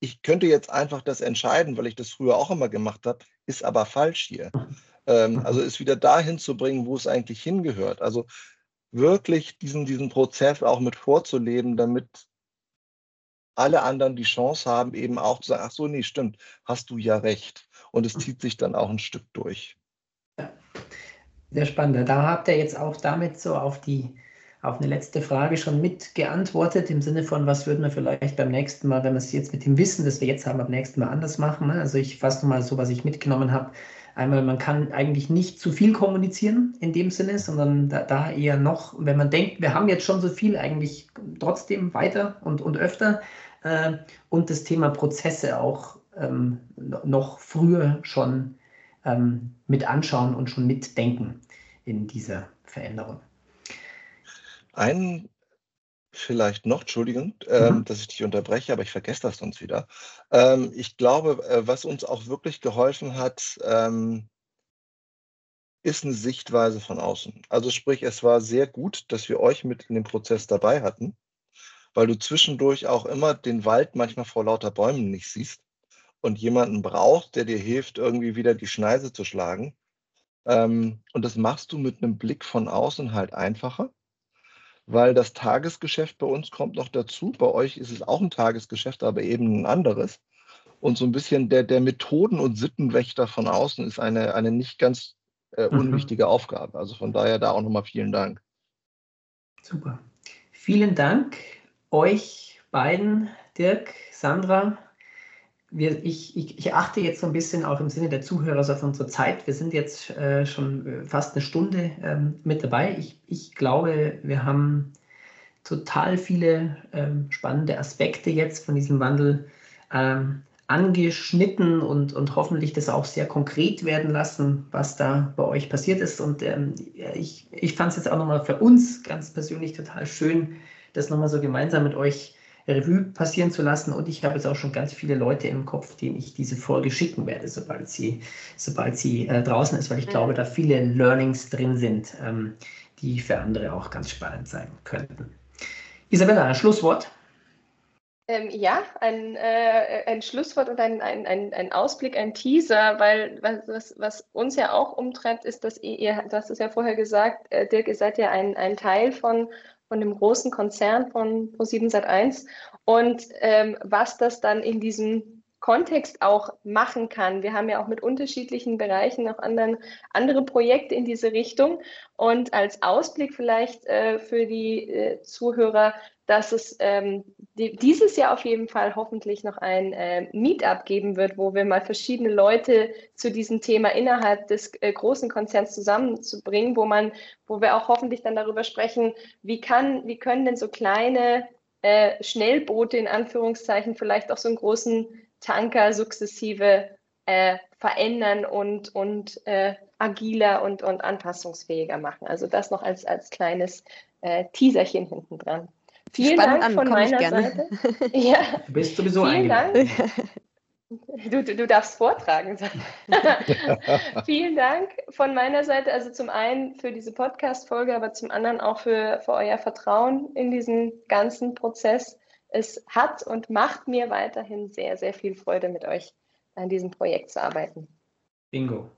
ich könnte jetzt einfach das entscheiden, weil ich das früher auch immer gemacht habe, ist aber falsch hier. Ähm, also ist wieder dahin zu bringen, wo es eigentlich hingehört. Also wirklich diesen, diesen Prozess auch mit vorzuleben, damit alle anderen die Chance haben, eben auch zu sagen, ach so, nee, stimmt, hast du ja recht. Und es zieht sich dann auch ein Stück durch. Ja, sehr spannend. Da habt ihr jetzt auch damit so auf die auf eine letzte Frage schon mitgeantwortet, im Sinne von, was würden wir vielleicht beim nächsten Mal, wenn wir es jetzt mit dem Wissen, das wir jetzt haben, beim nächsten Mal anders machen. Ne? Also ich fasse nochmal so, was ich mitgenommen habe. Einmal, man kann eigentlich nicht zu viel kommunizieren in dem Sinne, sondern da, da, eher noch, wenn man denkt, wir haben jetzt schon so viel, eigentlich trotzdem weiter und, und öfter. Äh, und das Thema Prozesse auch ähm, noch früher schon ähm, mit anschauen und schon mitdenken in dieser Veränderung. Einen vielleicht noch, Entschuldigung, ähm, mhm. dass ich dich unterbreche, aber ich vergesse das sonst wieder. Ähm, ich glaube, äh, was uns auch wirklich geholfen hat, ähm, ist eine Sichtweise von außen. Also sprich, es war sehr gut, dass wir euch mit in dem Prozess dabei hatten, weil du zwischendurch auch immer den Wald manchmal vor lauter Bäumen nicht siehst und jemanden brauchst, der dir hilft, irgendwie wieder die Schneise zu schlagen. Ähm, und das machst du mit einem Blick von außen halt einfacher weil das Tagesgeschäft bei uns kommt noch dazu. Bei euch ist es auch ein Tagesgeschäft, aber eben ein anderes. Und so ein bisschen der, der Methoden- und Sittenwächter von außen ist eine, eine nicht ganz äh, mhm. unwichtige mhm. Aufgabe. Also von daher da auch nochmal vielen Dank. Super. Vielen Dank euch beiden, Dirk, Sandra, wir, ich, ich, ich, achte jetzt so ein bisschen auch im Sinne der Zuhörer auf unsere Zeit. Wir sind jetzt äh, schon äh, fast eine Stunde ähm, mit dabei. Ich, ich, glaube, wir haben total viele ähm, spannende Aspekte jetzt von diesem Wandel ähm, angeschnitten und, und hoffentlich das auch sehr konkret werden lassen, was da bei euch passiert ist. Und ähm, ich, ich fand es jetzt auch nochmal für uns ganz persönlich total schön, das nochmal so gemeinsam mit euch Revue passieren zu lassen. Und ich habe jetzt auch schon ganz viele Leute im Kopf, denen ich diese Folge schicken werde, sobald sie, sobald sie äh, draußen ist, weil ich mhm. glaube, da viele Learnings drin sind, ähm, die für andere auch ganz spannend sein könnten. Isabella, ein Schlusswort. Ähm, ja, ein, äh, ein Schlusswort und ein, ein, ein, ein Ausblick, ein Teaser, weil was, was uns ja auch umtreibt, ist, dass ihr, du hast es ja vorher gesagt, äh, Dirk, ihr seid ja ein, ein Teil von von dem großen Konzern von Pro7 Sat1 und ähm, was das dann in diesem Kontext auch machen kann. Wir haben ja auch mit unterschiedlichen Bereichen noch anderen, andere Projekte in diese Richtung. Und als Ausblick vielleicht äh, für die äh, Zuhörer, dass es ähm, die, dieses Jahr auf jeden Fall hoffentlich noch ein äh, Meetup geben wird, wo wir mal verschiedene Leute zu diesem Thema innerhalb des äh, großen Konzerns zusammenzubringen, wo man, wo wir auch hoffentlich dann darüber sprechen, wie kann, wie können denn so kleine äh, Schnellboote in Anführungszeichen vielleicht auch so einen großen Tanker sukzessive äh, verändern und, und äh, agiler und, und anpassungsfähiger machen. Also das noch als, als kleines äh, Teaserchen hinten dran. Vielen Spannend Dank an, von meiner Seite. ja. Du bist sowieso Vielen Dank. Du, du, du, darfst vortragen. Vielen Dank von meiner Seite. Also zum einen für diese Podcast-Folge, aber zum anderen auch für, für euer Vertrauen in diesen ganzen Prozess es hat und macht mir weiterhin sehr, sehr viel Freude, mit euch an diesem Projekt zu arbeiten. Bingo.